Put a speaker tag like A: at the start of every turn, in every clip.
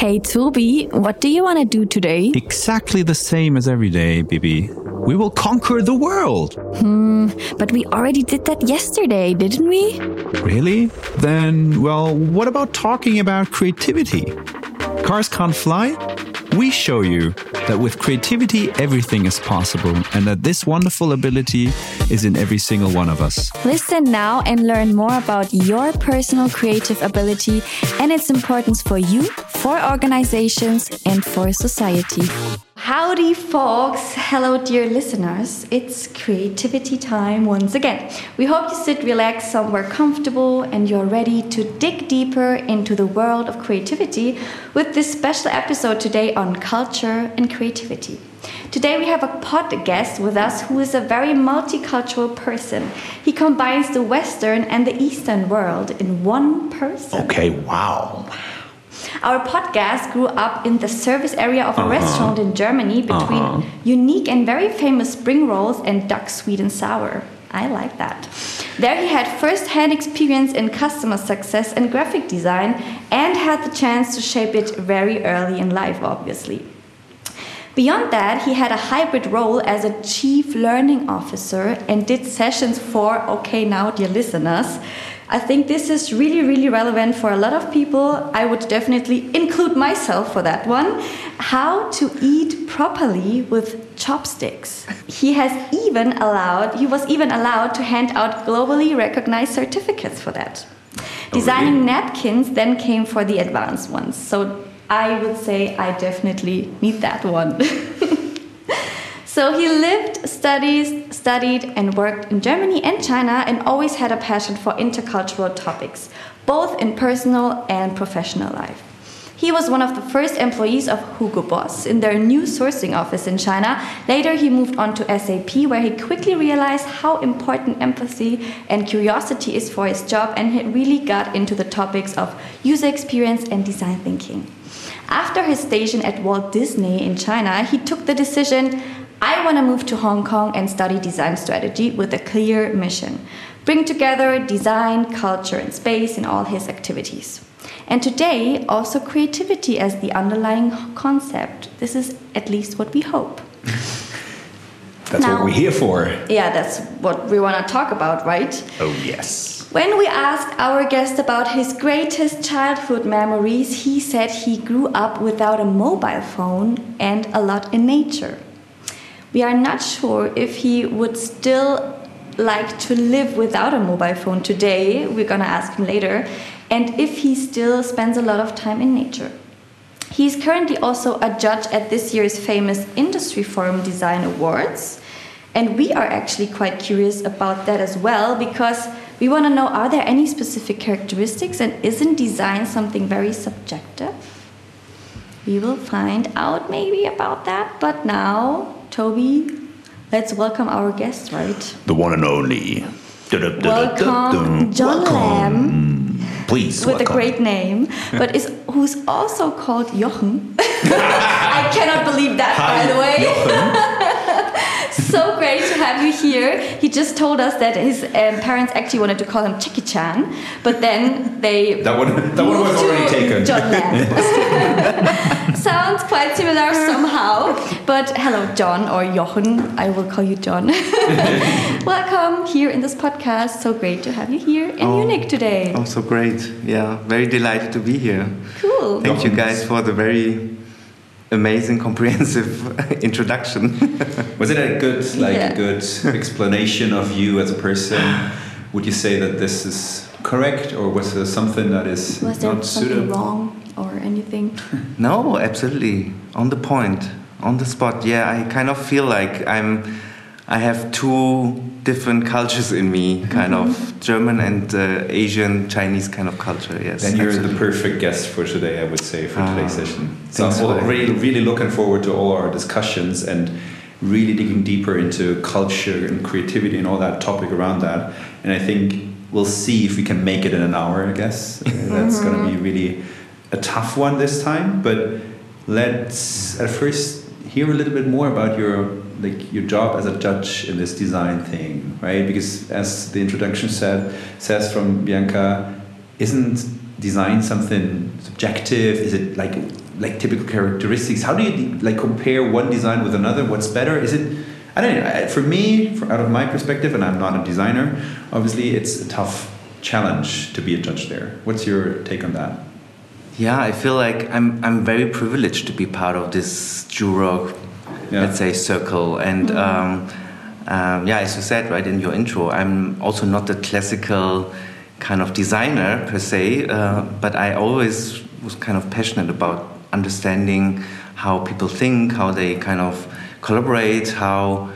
A: Hey Tobi, what do you want to do today?
B: Exactly the same as every day, Bibi. We will conquer the world.
A: Hmm, but we already did that yesterday, didn't we?
B: Really? Then, well, what about talking about creativity? Cars can't fly? We show you that with creativity, everything is possible, and that this wonderful ability is in every single one of us.
A: Listen now and learn more about your personal creative ability and its importance for you, for organizations, and for society. Howdy, folks. Hello, dear listeners. It's creativity time once again. We hope you sit relaxed somewhere comfortable and you're ready to dig deeper into the world of creativity with this special episode today on culture and creativity. Today we have a pod guest with us who is a very multicultural person. He combines the Western and the Eastern world in one person.
C: Okay, wow.
A: Our podcast grew up in the service area of a uh-huh. restaurant in Germany between uh-huh. unique and very famous spring rolls and duck sweet and sour. I like that. There he had first-hand experience in customer success and graphic design and had the chance to shape it very early in life, obviously. Beyond that, he had a hybrid role as a chief learning officer and did sessions for, okay, now, dear listeners, I think this is really, really relevant for a lot of people. I would definitely include myself for that one. How to eat properly with chopsticks. He has even allowed, he was even allowed to hand out globally recognized certificates for that. Oh, Designing really? napkins then came for the advanced ones. So I would say I definitely need that one. So he lived, studies, studied, and worked in Germany and China and always had a passion for intercultural topics, both in personal and professional life. He was one of the first employees of Hugo Boss in their new sourcing office in China. Later, he moved on to SAP, where he quickly realized how important empathy and curiosity is for his job, and he really got into the topics of user experience and design thinking. After his station at Walt Disney in China, he took the decision I want to move to Hong Kong and study design strategy with a clear mission bring together design, culture, and space in all his activities. And today, also creativity as the underlying concept. This is at least what we hope.
C: that's now, what we're here for.
A: Yeah, that's what we want to talk about, right?
C: Oh, yes.
A: When we asked our guest about his greatest childhood memories, he said he grew up without a mobile phone and a lot in nature. We are not sure if he would still like to live without a mobile phone today. We're gonna ask him later. And if he still spends a lot of time in nature. He's currently also a judge at this year's famous Industry Forum Design Awards. And we are actually quite curious about that as well because we want to know are there any specific characteristics and isn't design something very subjective? We will find out maybe about that, but now Tobi, let's welcome our guest, right?
C: The one and only.
A: Welcome, John Lam.
C: Please,
A: with welcome. a great name, but is who's also called Jochen. I cannot believe that, Hi, by the way. so great to have you here. He just told us that his um, parents actually wanted to call him Jackie Chan, but then they
C: that one that one was already taken.
A: John Lam. sounds quite similar somehow. But hello, John or Jochen. I will call you John. Welcome here in this podcast. So great to have you here in oh, Munich today.
D: Oh, so great. Yeah, very delighted to be here.
A: Cool.
D: Thank you guys for the very amazing comprehensive introduction
C: was it a good like yeah. good explanation of you as a person would you say that this is correct or was there something that is
A: was there not something suitable? wrong or anything?
D: no, absolutely on the point, on the spot. Yeah, I kind of feel like I'm. I have two different cultures in me, kind mm -hmm. of German and uh, Asian Chinese kind of culture. Yes.
C: Then you're absolutely. the perfect guest for today, I would say, for ah, today's session. So I'm really, really looking forward to all our discussions and really digging deeper into culture and creativity and all that topic around that. And I think we'll see if we can make it in an hour. I guess that's mm -hmm. going to be really a tough one this time, but let's at first hear a little bit more about your like your job as a judge in this design thing, right? Because as the introduction said says from Bianca, isn't design something subjective? Is it like like typical characteristics? How do you like compare one design with another? What's better? Is it? I don't know. For me, for, out of my perspective, and I'm not a designer, obviously, it's a tough challenge to be a judge there. What's your take on that?
D: Yeah, I feel like I'm I'm very privileged to be part of this juror, yeah. let's say, circle. And mm -hmm. um, um, yeah, as you said right in your intro, I'm also not a classical kind of designer per se, uh, but I always was kind of passionate about understanding how people think, how they kind of collaborate, how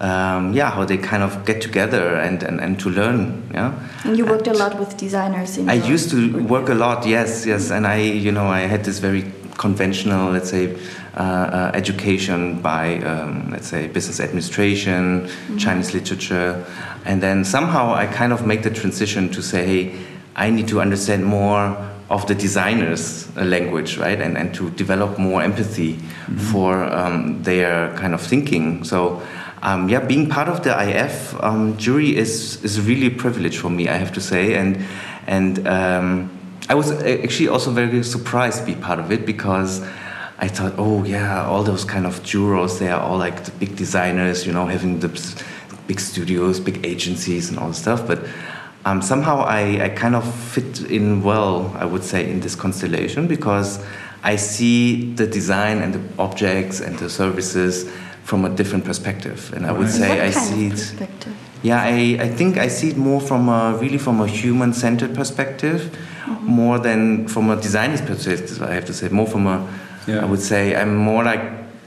D: um, yeah, how they kind of get together and, and, and to learn. Yeah.
A: And you worked and a lot with designers.
D: I used to work a lot. Yes, yes, and I, you know, I had this very conventional, let's say, uh, uh, education by, um, let's say, business administration, mm-hmm. Chinese literature, and then somehow I kind of make the transition to say, hey, I need to understand more of the designer's uh, language, right, and and to develop more empathy mm-hmm. for um, their kind of thinking. So um, yeah, being part of the IF um, jury is is really a privilege for me, I have to say, and and um, I was actually also very surprised to be part of it because I thought, oh yeah, all those kind of jurors, they are all like the big designers, you know, having the big studios, big agencies, and all the stuff, but. Um, somehow I, I kind of fit in well, I would say, in this constellation because I see the design and the objects and the services from a different perspective. And I would say
A: what
D: I
A: see
D: it. Yeah, I, I think I see it more from a really from a human centered perspective. More than from a designer's perspective. I have to say more from a. Yeah. I would say I'm more like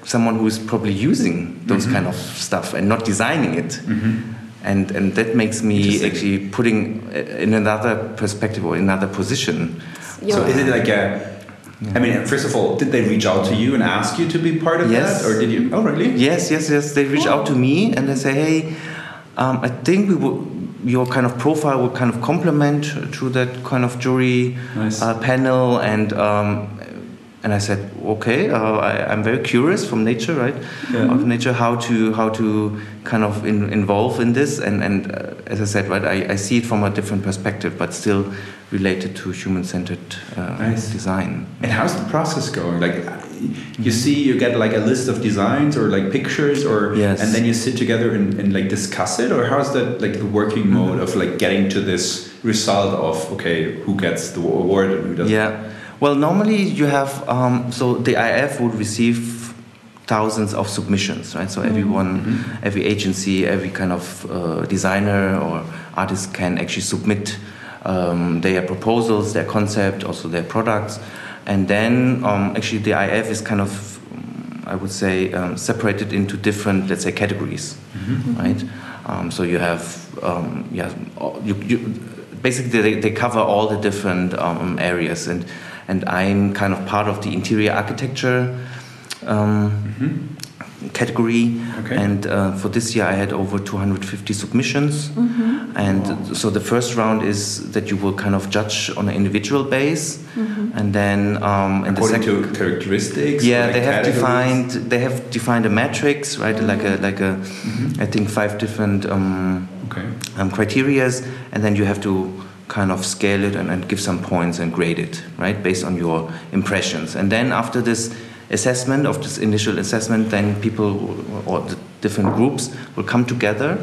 D: someone who is probably using those mm-hmm. kind of stuff and not designing it. Mm-hmm. And, and that makes me actually putting in another perspective or another position.
C: So is it like a I mean, first of all, did they reach out to you and ask you to be part of yes. that, or did you? Oh, really?
D: Yes, yes, yes. They reach oh. out to me and they say, "Hey, um, I think we will, your kind of profile would kind of complement to that kind of jury nice. uh, panel." And um, and I said, "Okay, uh, I, am very curious from nature, right? Yeah. Of nature, how to how to kind of in, involve in this." And and uh, as I said, right, I, I see it from a different perspective, but still related to human-centered uh, nice. design.
C: And how's the process going? Like, you see, you get like a list of designs or like pictures, or yes. and then you sit together and, and like discuss it, or how's that like the working mm-hmm. mode of like getting to this result of okay, who gets the award and who doesn't?
D: Yeah. Well, normally you have um, so the IF would receive thousands of submissions, right? So mm-hmm. everyone, mm-hmm. every agency, every kind of uh, designer or artist can actually submit um, their proposals, their concept, also their products. And then um, actually the IF is kind of, I would say, um, separated into different, let's say, categories, mm-hmm. right? Um, so you have, um, yeah, you, you, basically they, they, cover all the different um, areas. And, and I'm kind of part of the interior architecture. Mm-hmm category. Okay. And uh, for this year, I had over 250 submissions. Mm-hmm. And wow. so the first round is that you will kind of judge on an individual base, mm-hmm. and then um,
C: according the sec- to characteristics.
D: Yeah, like they have defined they have defined a matrix, right? Mm-hmm. Like a like a mm-hmm. I think five different um, okay. um, criterias, and then you have to kind of scale it and, and give some points and grade it, right, based on your impressions. And then after this assessment of this initial assessment, then people or the different groups will come together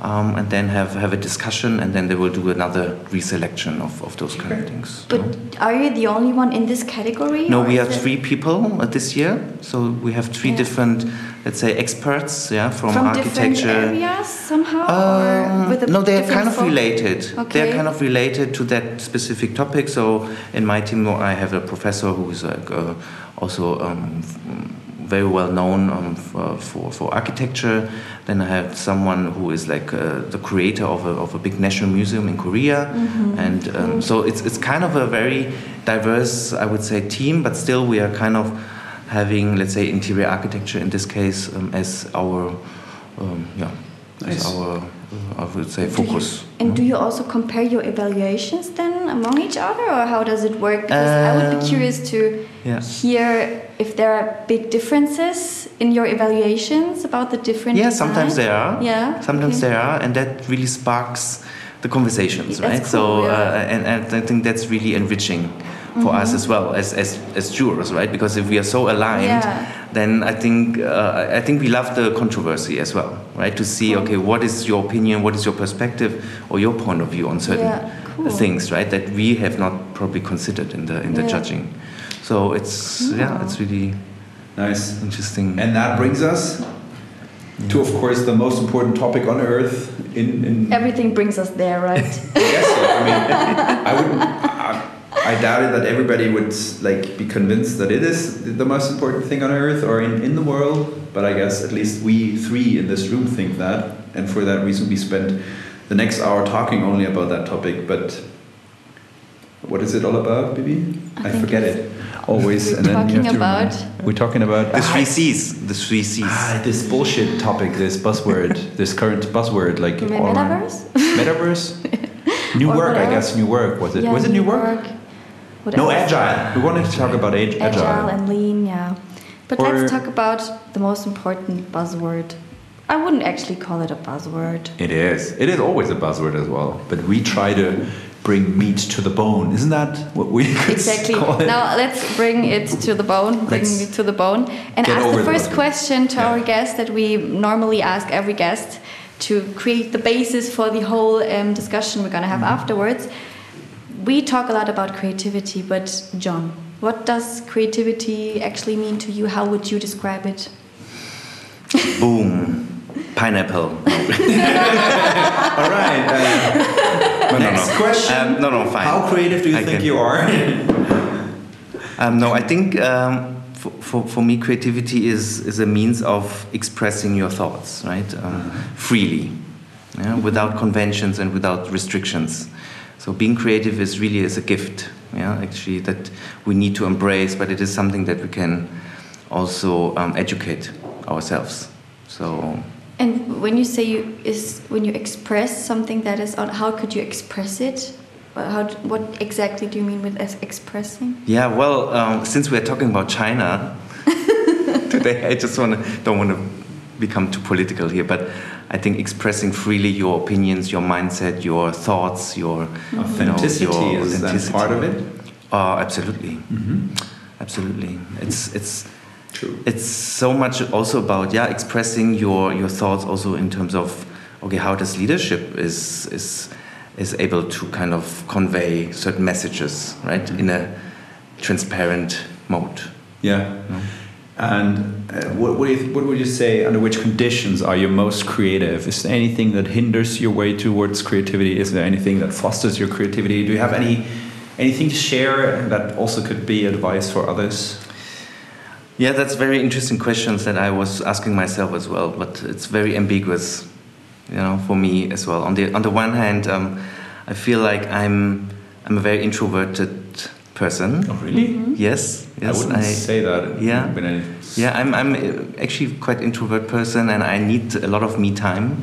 D: um, and then have, have a discussion and then they will do another reselection of, of those kind of things.
A: But are you the only one in this category?
D: No, we have three people uh, this year. So we have three yeah. different, let's say, experts yeah, from,
A: from
D: architecture.
A: areas somehow? Um,
D: no, they're kind of related. Okay. They're kind of related to that specific topic. So in my team, I have a professor who is like, uh, also um, very well known um, for, for, for, architecture. Then I have someone who is like uh, the creator of a, of a big national museum in Korea. Mm-hmm. And um, so it's, it's kind of a very diverse, I would say, team, but still we are kind of having, let's say, interior architecture in this case um, as our, um, yeah, nice. as our I would say focus.
A: You, and do you also compare your evaluations then among each other, or how does it work? Because um, I would be um, curious to yeah. hear if there are big differences in your evaluations about the different.
D: Yeah, sometimes there are. Yeah, sometimes okay. there are, and that really sparks the conversations, right? Cool, so, yeah. uh, and, and I think that's really enriching for us mm-hmm. as well as, as as jurors, right? Because if we are so aligned,
A: Yeah.
D: then I think uh, I think we love the controversy as well, right? To see mm-hmm. okay, what is your opinion, what is your perspective, or your point of view on certain
A: Yeah, cool.
D: things, right? That we have not probably considered in the in the
A: Yeah.
D: judging. So it's yeah, it's really
C: Nice.
D: interesting.
C: And that brings us mm. to, of course, the most important topic on earth. In, in
A: Everything brings us there, right?
C: yes, I mean, I wouldn't. I, I doubted that everybody would like be convinced that it is the most important thing on earth or in, in the world. But I guess at least we three in this room think that, and for that reason, we spent the next hour talking only about that topic. But what is it all about, Bibi?
A: I
C: I, forget it always.
A: We're
C: and then you
A: talking
C: have to
A: about-
C: remember. We're talking about
D: the three C's. The three C's.
C: Ah, this bullshit topic, this buzzword, this current buzzword, like
A: Me-
C: or-
A: metaverse?
C: metaverse, new
A: Or
C: work.
A: what
C: I guess new work was it?
A: Yeah,
C: was it new work?
A: What
C: No,
A: else?
C: agile. We wanted to talk about ag- agile.
A: Agile and lean, yeah. But
C: Or-
A: let's talk about the most important buzzword. I wouldn't actually call it a buzzword.
C: It is. It is always a buzzword as well. But we try to bring meat to the bone. Isn't that what we could
A: Exactly.
C: call it?
A: Now let's bring it to the bone, bring
C: Let's
A: it to the bone, and ask the
C: the
A: first
C: buzzword.
A: question to
C: Yeah.
A: our guest that we normally ask every guest to create the basis for the whole um, discussion we're going to have
C: Mm-hmm.
A: afterwards. We talk a lot about creativity, but John, what does creativity actually mean to you? How would you describe it?
D: Boom. Pineapple.
C: All right. Uh,
D: No, no,
C: next
D: no.
C: question.
D: Um, no, no, fine.
C: How creative do you
D: I
C: think
D: can-
C: you are?
D: Um, no, I think um, for, for, for me, creativity is, is a means of expressing your thoughts, right? Um, freely, yeah? without conventions and without restrictions. So being creative is really is a gift, yeah, actually, that we need to embrace, but it is something that we can also um, educate ourselves. So
A: And when you say you is when you express something that is on, how could you express it? How, what exactly do you mean with expressing?
D: Yeah, well, um, since we're talking about China today, I just want to don't want to become too political here, but I think expressing freely your opinions, your mindset, your thoughts, your you know,
C: Authenticity
D: your
C: is
D: authenticity.
C: part of it?
D: Uh, absolutely, absolutely. It's it's
C: True.
D: it's so much also about yeah expressing your your thoughts also in terms of okay how does leadership is is is able to kind of convey certain messages right in a transparent mode
C: Yeah. And uh, what, what, you, what would you say, under which conditions are you most creative? Is there anything that hinders your way towards creativity? Is there anything that fosters your creativity? Do you have any anything to share that also could be advice for others?
D: yeah that's very interesting questions that i was asking myself as well but it's very ambiguous you know for me as well on the on the one hand um, i feel like i'm i'm a very introverted person
C: Oh, really?
D: yes
C: I wouldn't say that.
D: yeah.
C: I,
D: Yeah, I'm, I'm uh, actually quite introvert person, and I need a lot of me time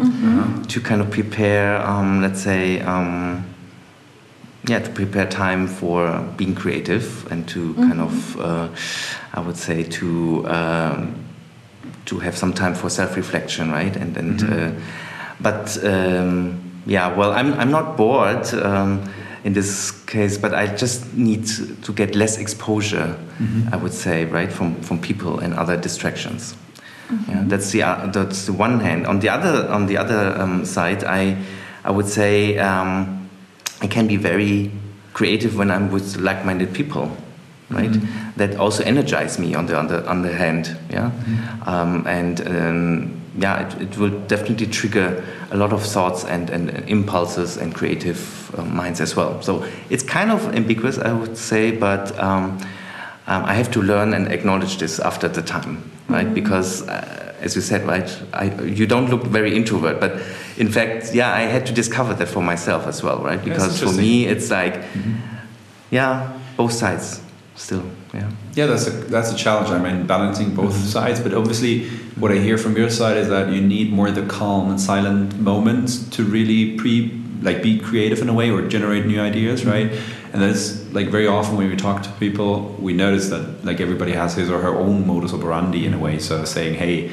D: to kind of prepare. Um, let's say, um, yeah, to prepare time for being creative and to kind of, uh, I would say, to um, to have some time for self-reflection, right? And and, uh, but um, yeah, well, I'm I'm not bored. In this case, but I just need to get less exposure, I would say, right, from, from people and other distractions. Yeah, that's the uh, that's the one hand. On the other on the other um, side, I I would say um, I can be very creative when I'm with like-minded people, right? That also energize me on the on the on the hand, yeah, um, and um, yeah, it, it will definitely trigger a lot of thoughts and, and impulses and creative uh, minds as well. So it's kind of ambiguous, I would say, but um, um, I have to learn and acknowledge this after the time, right? Because, uh, as you said, right, I, you don't look very introvert, but in fact, yeah, I had to discover that for myself as well, right? Because for me, it's like, yeah, both sides still, yeah.
C: Yeah, that's a that's a challenge. I mean, balancing both mm-hmm. sides. But obviously, what I hear from your side is that you need more the calm and silent moments to really pre like be creative in a way or generate new ideas, mm-hmm. right? And that's like very often when we talk to people, we notice that like everybody has his or her own modus operandi in a way. So saying, hey.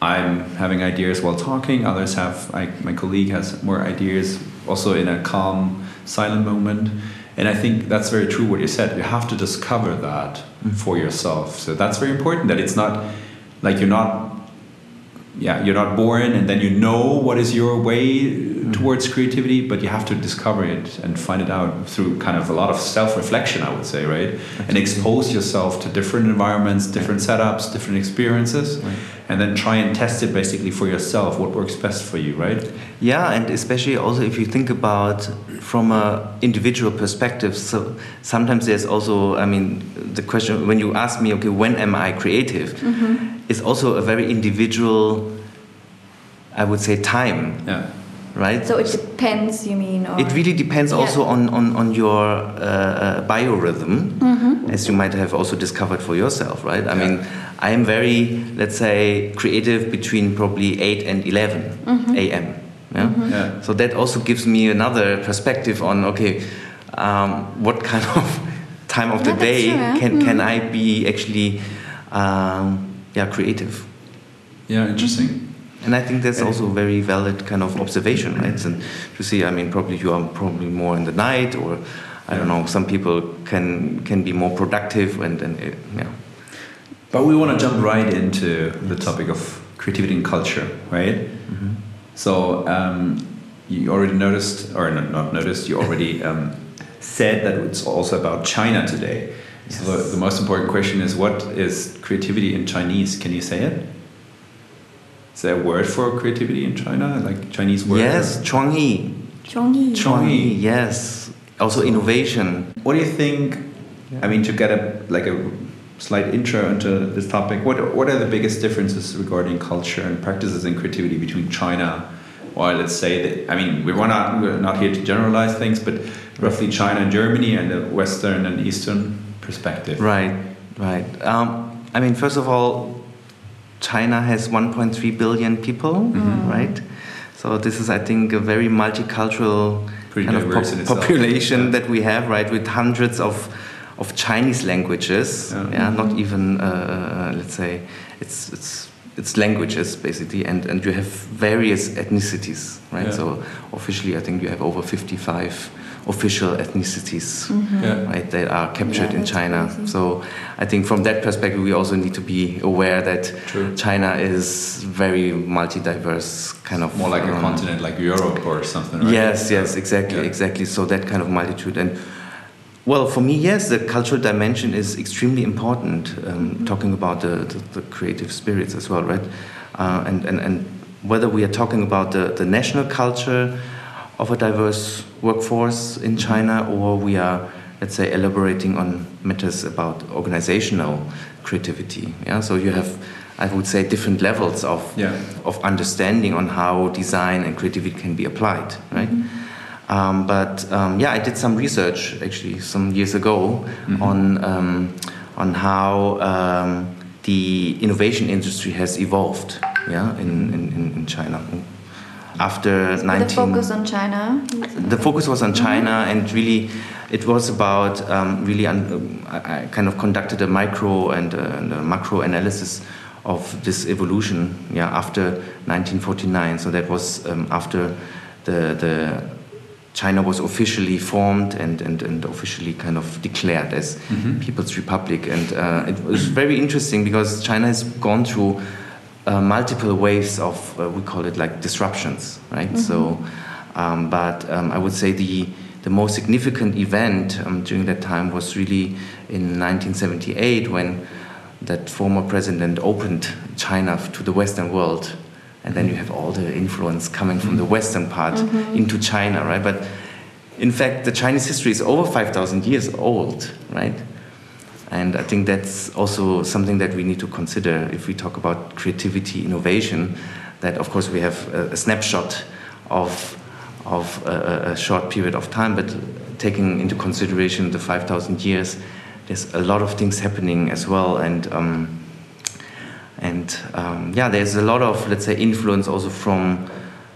C: I'm having ideas while talking. Others have, like my colleague has more ideas also in a calm, silent moment. And I think that's very true what you said. You have to discover that mm-hmm. for yourself. So that's very important that it's not like you're not yeah you're not born and then you know what is your way mm-hmm. towards creativity but you have to discover it and find it out through kind of a lot of self-reflection i would say right Absolutely. and expose yourself to different environments different setups different experiences right. and then try and test it basically for yourself what works best for you right
D: yeah and especially also if you think about from a individual perspective so sometimes there's also i mean the question when you ask me okay when am i creative mm-hmm is also a very individual, I would say, time.
C: Yeah.
D: Right?
A: So it depends, you mean? Or?
D: It really depends yeah. also on, on, on your uh, uh, biorhythm, mm-hmm. as you might have also discovered for yourself, right? I mean, I am very, let's say, creative between probably 8 and 11 mm-hmm. a.m. Yeah? Mm-hmm. yeah? So that also gives me another perspective on, okay, um, what kind of time of the day true, yeah? can, can mm-hmm. I be actually. Um, yeah creative.
C: Yeah, interesting.
D: And I think that's also a very valid kind of observation, right? And to see, I mean, probably you are probably more in the night, or I don't know, some people can can be more productive, and, and it, yeah.
C: But we want to jump right into the topic of creativity and culture, right? Mm-hmm. So um, you already noticed, or not, not noticed, you already um, said that it's also about China today. So the, the most important question is what is creativity in Chinese? Can you say it? Is there a word for creativity in China? Like Chinese word?
D: Yes,
A: chongyi.
D: Chongyi. Chuangyi. yes. Also innovation.
C: What do you think? Yeah. I mean, to get a like a slight intro into this topic, what what are the biggest differences regarding culture and practices in creativity between China, or let's say that I mean we're not we're not here to generalize things, but roughly China and Germany and the Western and Eastern perspective.
D: Right, right. Um, I mean, first of all, China has 1.3 billion people, mm-hmm. right? So this is, I think, a very multicultural
C: Pretty kind of
D: po- population yeah. that we have, right, with hundreds of of Chinese languages. Yeah, yeah not mm-hmm. even uh, uh, let's say it's it's it's languages basically, and and you have various ethnicities, right? Yeah. So officially, I think you have over 55 official ethnicities mm-hmm. yeah. right, that are captured yeah, in China. Crazy. So I think from that perspective, we also need to be aware that True. China is very multi-diverse, kind of
C: more like um, a continent like Europe or something. Right?
D: Yes, yes, exactly, yeah. exactly. So that kind of multitude and. Well, for me, yes, the cultural dimension is extremely important. Um, mm-hmm. Talking about the, the, the, creative spirits as well, right? Uh, and, and, and whether we are talking about the, the national culture, of a diverse workforce in China, or we are, let's say, elaborating on matters about organizational creativity. Yeah, so you have, I would say, different levels of yeah. of understanding on how design and creativity can be applied, right? Mm-hmm. Um, but um, yeah, I did some research actually some years ago mm-hmm. on um, on how um, the innovation industry has evolved, yeah, in, in, in China after so 19
A: the focus on china
D: the focus was on china mm -hmm. and really it was about um, really um, I, kind of conducted a micro and, uh, and, a macro analysis of this evolution yeah after 1949 so that was um, after the the China was officially formed and, and, and officially kind of declared as mm -hmm. People's Republic. And uh, it was very interesting because China has gone through uh, multiple waves of uh, we call it like disruptions, right? Mm-hmm. So, um, but um, I would say the the most significant event um, during that time was really in 1978 when that former president opened China to the Western world, and then you have all the influence coming from the mm-hmm. Western part mm-hmm. into China, right? But in fact, the Chinese history is over 5,000 years old, right? And I think that's also something that we need to consider if we talk about creativity, innovation. That of course we have a, a snapshot of of a, a, short period of time, but taking into consideration the 5,000 years, there's a lot of things happening as well, and um, and um, yeah, there's a lot of let's say influence also from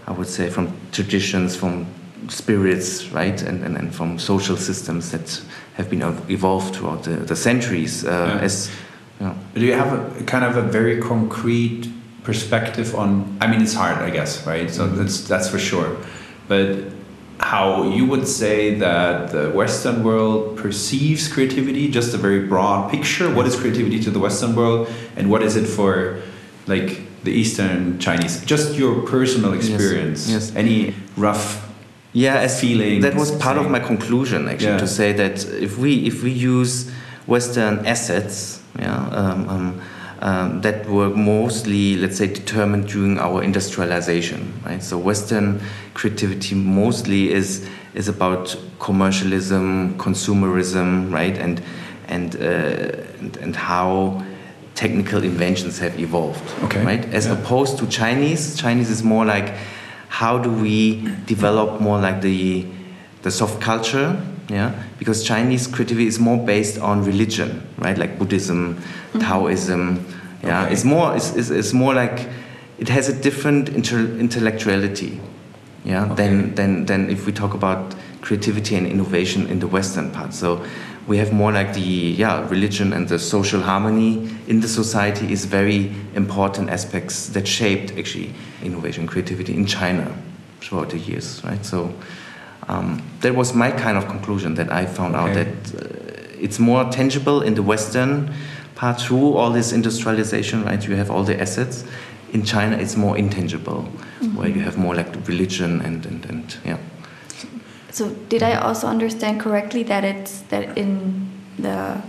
D: I would say from traditions, from spirits, right, and, and, and from social systems that have been evolved throughout the, the centuries. Uh, yeah. As
C: you know. do you have a kind of a very concrete perspective on? I mean, it's hard, I guess, right? So mm-hmm. that's that's for sure. But how you would say that the Western world perceives creativity, just a very broad picture. What is creativity to the Western world, and what is it for, like the Eastern Chinese? Just your personal experience.
D: Yes. yes.
C: Any rough
D: yeah as
C: feeling
D: that was part of my conclusion actually yeah. to say that if we if we use western assets yeah um, um, um, that were mostly let's say determined during our industrialization right so western creativity mostly is is about commercialism consumerism right and and uh, and, and how technical inventions have evolved
C: okay.
D: right as yeah. opposed to chinese chinese is more like how do we develop more like the the soft culture yeah because chinese creativity is more based on religion right like buddhism mm-hmm. taoism yeah okay. it's more it's, it's, it's, more like it has a different inter- intellectuality yeah okay. than, than than if we talk about creativity and innovation in the western part so we have more like the yeah religion and the social harmony in the society is very important aspects that shaped actually innovation creativity in China throughout the years right so um, that was my kind of conclusion that I found okay. out that uh, it's more tangible in the Western part through all this industrialization right you have all the assets in China it's more intangible mm -hmm. where you have more like religion and and, and yeah
A: so did I also understand correctly that it's that in the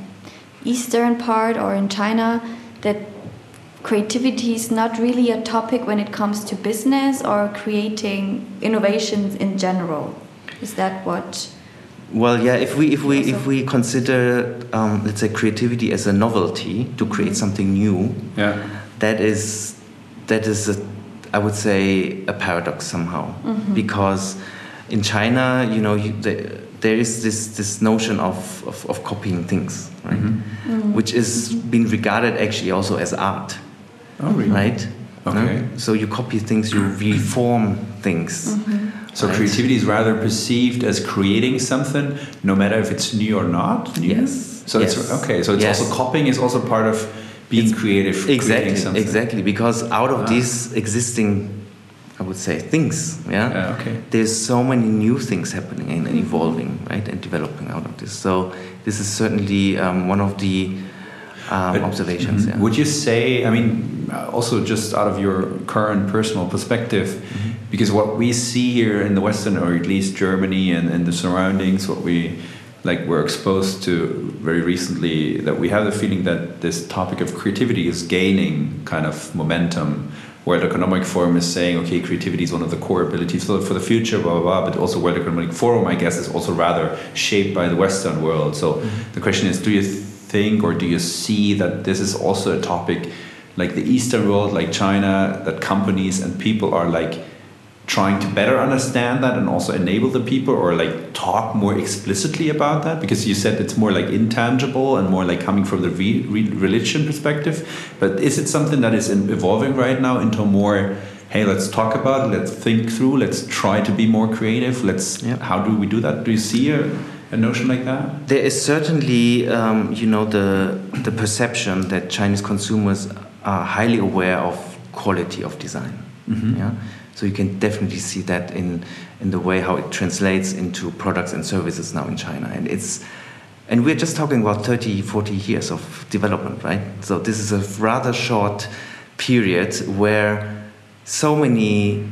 A: eastern part or in China that creativity is not really a topic when it comes to business or creating innovations in general? Is that what?
D: Well, yeah. If we if we if we consider um, let's say creativity as a novelty to create mm-hmm. something new,
C: yeah,
D: that is that is a I would say a paradox somehow mm -hmm. because in China, you know, you, the, there is this, this notion of, of, of copying things, right? Mm-hmm. Mm-hmm. Which is being regarded actually also as art.
C: Oh, really?
D: Right?
C: Okay.
D: No? So you copy things, you reform things.
C: Mm-hmm. So right? creativity is rather perceived as creating something, no matter if it's new or not.
D: New? Yes.
C: So
D: yes.
C: it's okay. So it's yes. also copying is also part of being it's creative.
D: Exactly. Exactly. Because out of ah. these existing I would say things. Yeah.
C: yeah. okay.
D: There's so many new things happening and evolving, right, and developing out of this. So this is certainly um, one of the um, observations. Mm -hmm.
C: yeah. Would you say? I mean, also just out of your current personal perspective, mm -hmm. because what we see here in the Western, or at least Germany and, and the surroundings, what we like we're exposed to very recently, that we have the feeling that this topic of creativity is gaining kind of momentum World Economic Forum is saying, okay, creativity is one of the core abilities for, the future, blah, blah, blah. But also, World Economic Forum, I guess, is also rather shaped by the Western world. So mm-hmm. the question is, do you think or do you see that this is also a topic like the Eastern world, like China, that companies and people are like trying to better understand that and also enable the people or like talk more explicitly about that? Because you said it's more like intangible and more like coming from the re re religion perspective. But is it something that is evolving right now into more hey let's talk about it let's think through let's try to be more creative let's yeah. how do we do that? Do you see a, a notion like that?
D: There is certainly um, you know the the perception that chinese consumers are highly aware of quality of design. Mm -hmm. yeah so you can definitely see that in, in the way how it translates into products and services now in China. And it's and we're just talking about 30, 40 years of development, right? So this is a rather short period where so many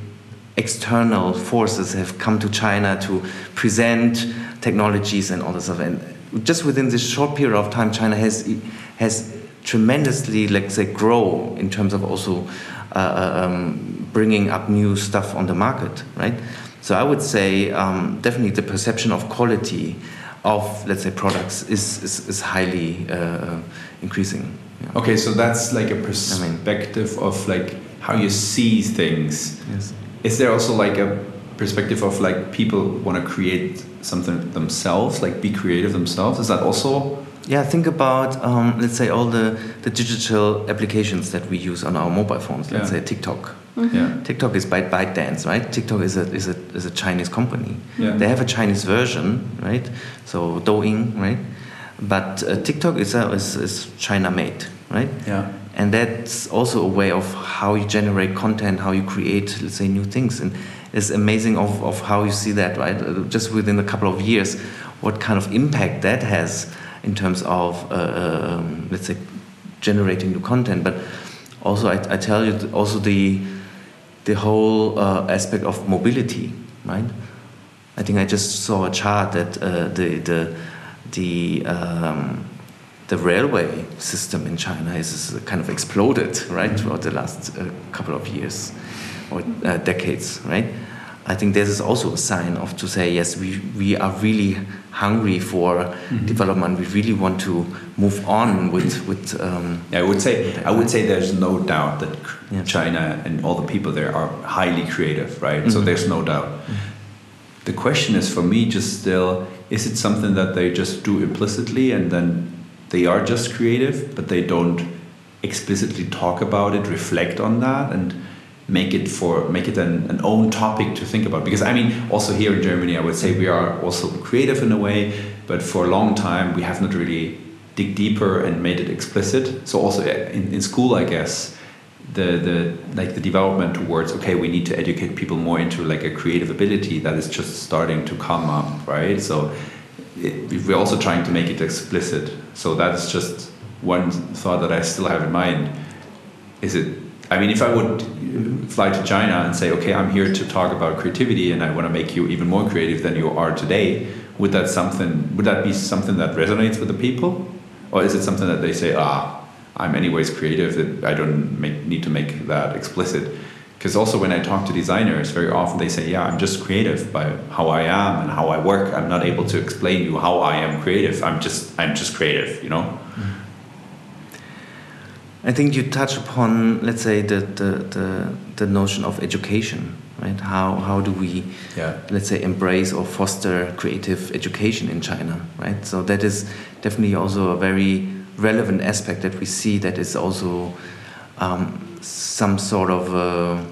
D: external forces have come to China to present technologies and all this stuff. And just within this short period of time, China has has tremendously, let's say, grow in terms of also um, bringing up new stuff on the market, right? So I would say um, definitely the perception of quality of let's say products is is, is highly uh, increasing.
C: Yeah. Okay, so that's like a perspective I mean, of like how you see things.
D: Yes.
C: Is there also like a perspective of like people want to create something themselves, like be creative themselves? Is that also
D: yeah, think about um, let's say all the, the digital applications that we use on our mobile phones. Let's yeah. say TikTok.
C: Mm-hmm. Yeah.
D: TikTok is by ByteDance, right? TikTok is a, is a, is a Chinese company.
C: Yeah.
D: They have a Chinese version, right? So Douyin, right? But uh, TikTok is, a, is, is China made, right?
C: Yeah.
D: And that's also a way of how you generate content, how you create, let's say, new things. And it's amazing of, of how you see that, right? Uh, just within a couple of years, what kind of impact that has in terms of, uh, um, let's say, generating new content. But also, I, I tell you, also the, the whole uh, aspect of mobility, right? I think I just saw a chart that uh, the, the, the, um, the railway system in China is kind of exploded, right, throughout the last uh, couple of years or uh, decades, right? I think this is also a sign of to say yes, we, we are really hungry for mm-hmm. development. We really want to move on with with. Um,
C: yeah, I would say I would say there's no doubt that yeah. China and all the people there are highly creative, right? Mm-hmm. So there's no doubt. Mm-hmm. The question is for me just still: is it something that they just do implicitly and then they are just creative, but they don't explicitly talk about it, reflect on that, and make it for make it an, an own topic to think about. Because i mean also here in germany i would say we are also creative in a way but for a long time we have not really dig deeper and made it explicit. So also eh, in, in school i guess the the like the development towards okay we need to educate people more into like a creative ability that is just starting to come up right? So it, we're also trying to make it explicit. So that's just one thought that i still have in mind. Is it I mean, if I would fly to China and say, okay, I'm here to talk about creativity and I want to make you even more creative than you are today, would that something would that be something that resonates with the people, or is it something that they say, ah, I'm anyways creative that I don't make, need to make that explicit? Because also when I talk to designers, very often they say, yeah, I'm just creative by how I am and how I work. I'm not able to explain you how I am creative. I'm just I'm just creative, you know. Mm-hmm.
D: I think you touch upon, let's say, the, the, the, the notion of education, right? How, how do we, yeah. let's say, embrace or foster creative education in China, right? So that is definitely also a very relevant aspect that we see that is also um, some sort of uh,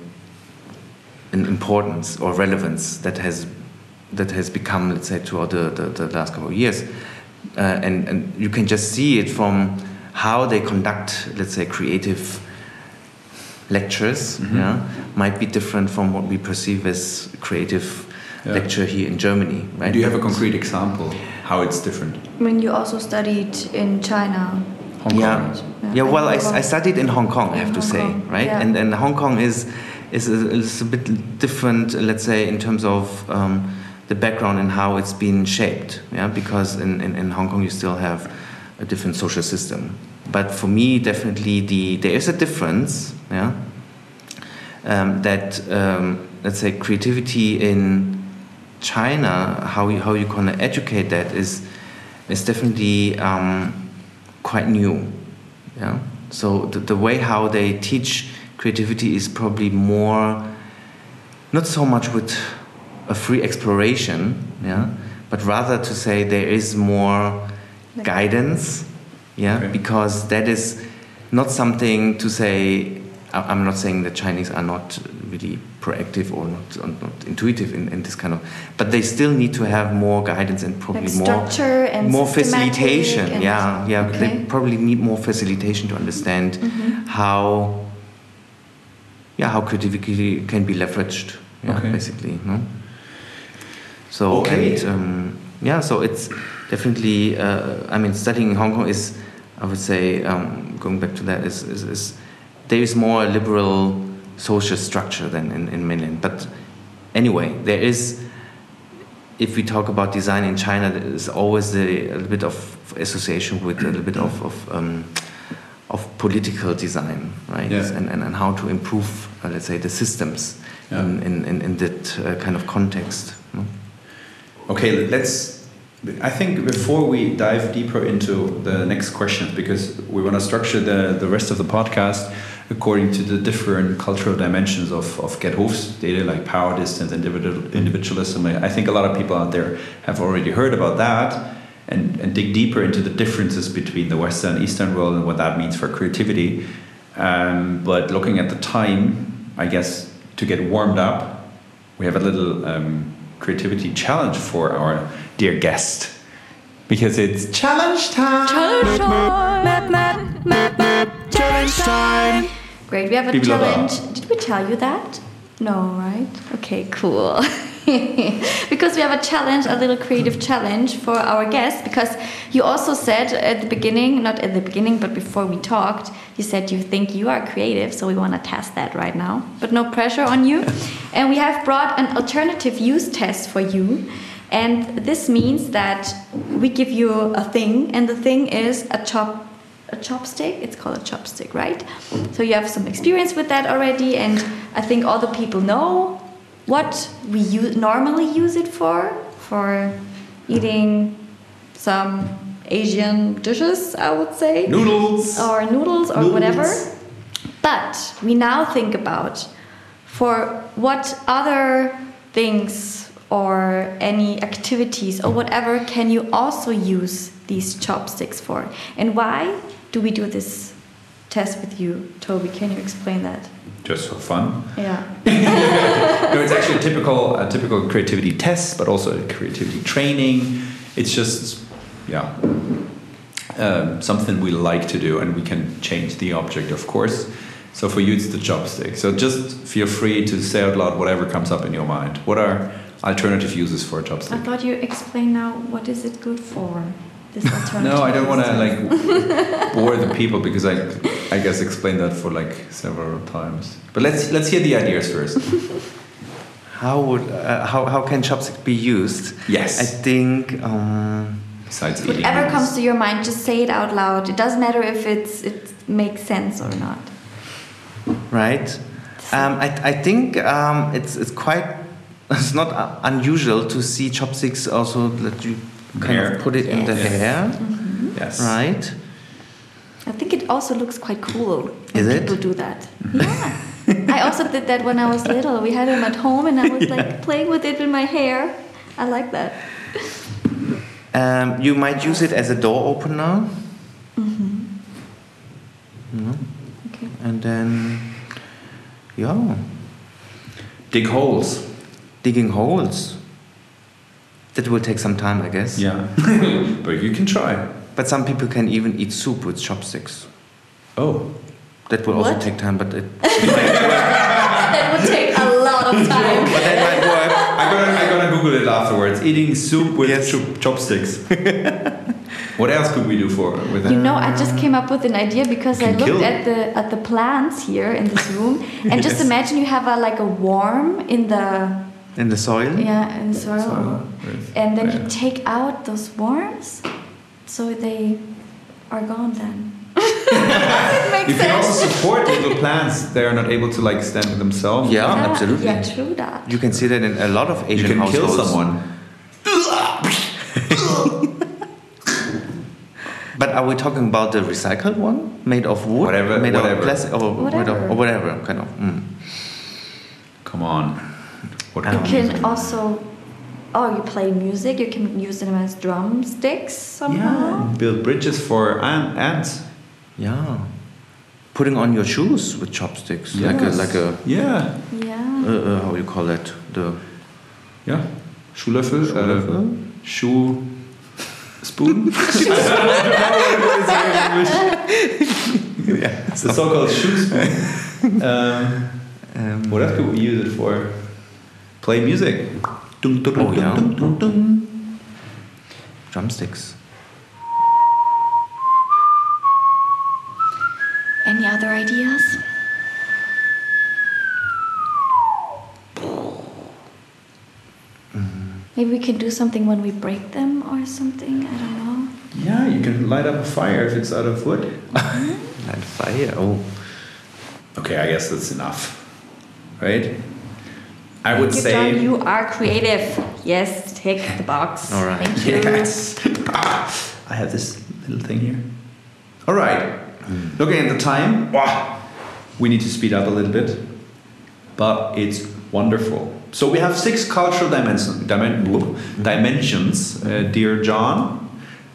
D: an importance or relevance that has that has become, let's say, throughout the, the, the last couple of years. Uh, and, and you can just see it from how they conduct, let's say, creative lectures, mm-hmm. yeah, might be different from what we perceive as creative yeah. lecture here in Germany. Right?
C: Do you have a concrete example how it's different?
A: I mean, you also studied in China.
D: Hong yeah. yeah, yeah. Well, I, I studied in Hong Kong. I have to say, Kong. right? Yeah. And and Hong Kong is is a, is a bit different, let's say, in terms of um, the background and how it's been shaped. Yeah, because in, in, in Hong Kong you still have a different social system. But for me, definitely, the there is a difference. Yeah, um, that um, let's say creativity in China, how you, how you can educate that is is definitely um, quite new. Yeah. So the, the way how they teach creativity is probably more not so much with a free exploration, yeah, but rather to say there is more guidance yeah okay. because that is not something to say i'm not saying that chinese are not really proactive or not, not intuitive in, in, this kind of but they still need to have more guidance and probably
A: like more
D: and more facilitation yeah yeah okay. they probably need more facilitation to understand mm-hmm. how yeah how creativity can be leveraged yeah okay. basically no so okay. and um, yeah so it's definitely, uh, I mean, studying in Hong Kong is, I would say, um, going back to that, is, is, is, there is more liberal social structure than in, in mainland. But anyway, there is, if we talk about design in China, there is always a, a little bit of association with a little bit of, of, um, of political design, right? Yeah. And, and, and how to improve, uh, let's say, the systems yeah. in, in, in, that uh, kind of context. No?
C: Okay, let's I think before we dive deeper into the next questions, because we want to structure the, the rest of the podcast according to the different cultural dimensions of, of Hofstede, like power, distance, individual, individualism. I think a lot of people out there have already heard about that and, and dig deeper into the differences between the Western and Eastern world and what that means for creativity. Um, but looking at the time, I guess to get warmed up, we have a little um, creativity challenge for our dear guest because it's challenge time.
A: Challenge time. Map, map, map, map, challenge time. Great, we have a People challenge. Did we tell you that? No, right? Okay, cool. because we have a challenge, a little creative challenge for our guests. Because you also said at the beginning, not at the beginning, but before we talked, you said you think you are creative, so we want to test that right now. But no pressure on you. and we have brought an alternative use test for you. And this means that we give you a thing, and the thing is a chop a chopstick. It's called a chopstick, right? So you have some experience with that already, and I think all the people know what we use, normally use it for for eating some Asian dishes, I would say.
C: Noodles.
A: Or noodles or
C: Noodles.
A: whatever. But we now think about for what other things or any activities or whatever can you also use these chopsticks for? And why do we do this test with you, Tobi? Can you explain that?
C: Just for fun.
A: Yeah.
C: no, it's actually a typical a typical creativity test, but also a creativity training. It's just yeah um, something we like to do, and we can change the object, of course. So for you, it's the chopstick. So just feel free to say out loud whatever comes up in your mind. What are alternative uses for a
A: I
C: chopstick?
A: I thought you explained now what is it good for? This alternative.
C: No, I don't want to like bore the people because I, I guess explained that for like several times. But let's let's hear the ideas first.
D: How would uh, how how can chopstick be used?
C: Yes.
D: I think um,
C: Besides eating.
A: Whatever
C: noodles.
A: comes to your mind, just say it out loud. It doesn't matter if it's it makes sense or not.
D: right. Um, I I think um, it's it's quite it's not uh, unusual to see chopsticks also that you kind
C: Hair.
D: of put it in the
A: Yes.
D: hair,
C: Yes.
D: right?
A: I think it also looks quite cool when
D: Is it?
A: people do that. Yeah. I also did that when I was little. We had them at home and I was like playing with it with my hair. I like that.
D: Um, you might use it as a door opener,
A: Okay.
D: and then yeah,
C: Dig holes.
D: Digging holes. That will take some time, I guess.
C: Yeah. but you can try.
D: But some people can even eat soup with chopsticks.
C: Oh.
D: That will also take time, but it,
A: That would take a lot of time.
D: but that might work.
C: I'm gonna, I'm gonna Google it afterwards. Eating soup with
D: Yes.
C: chop- chopsticks. what else could we do for with
A: You know, I just came up with an idea because I looked at the at the plants here in this room, and just imagine you have a like a worm in the
D: In the soil?
A: yeah in the soil,
C: Soil with-
A: and then
C: yeah.
A: you take out those worms, so they are gone then. it makes
C: You can also support little plants. They are not able to like stand themselves.
D: Yeah, absolutely.
A: Yeah, true that.
D: You can see that in a lot of asian
C: You
D: Asian
C: can kill someone.
D: But are we talking about the recycled one, made of wood,
C: Whatever-
D: made
C: whatever.
D: of plastic, or
A: Whatever.
D: or whatever kind of? Mm.
C: Come on. What
A: You
C: can we
A: also, oh, you play music. You can use them as drumsticks somehow.
C: Yeah. Build bridges for ants.
D: Yeah, putting on your shoes with chopsticks, like a like a
C: Yeah.
A: Yeah.
D: uh, uh, how you call that? The
C: Yeah. Schuhlöffel.
D: Schuhlöffel?
C: Uh, Schuh. Spoon.
D: yeah.
C: the so-called shoe spoon. Um,
D: Um,
C: what else could we use it for? Play music. Dun, dun, dun,
D: Oh, yeah.
C: dun, dun, dun.
D: drumsticks.
A: Any other ideas? Maybe we can do something when we break them or something. I don't know.
C: Yeah, you can light up a fire if it's out of wood. Mm-hmm.
D: And fire. Oh,
C: Okay, I guess that's enough. Right? I would
A: You,
C: say.
A: John, you are creative. Yes, take the box.
D: All right.
A: Thank you.
C: Yes. Ah, I have this little thing here. All right. Looking at the time, wow, we need to speed up a little bit, but it's wonderful. So we have six cultural dimension, dimen, dimensions, uh, dear John.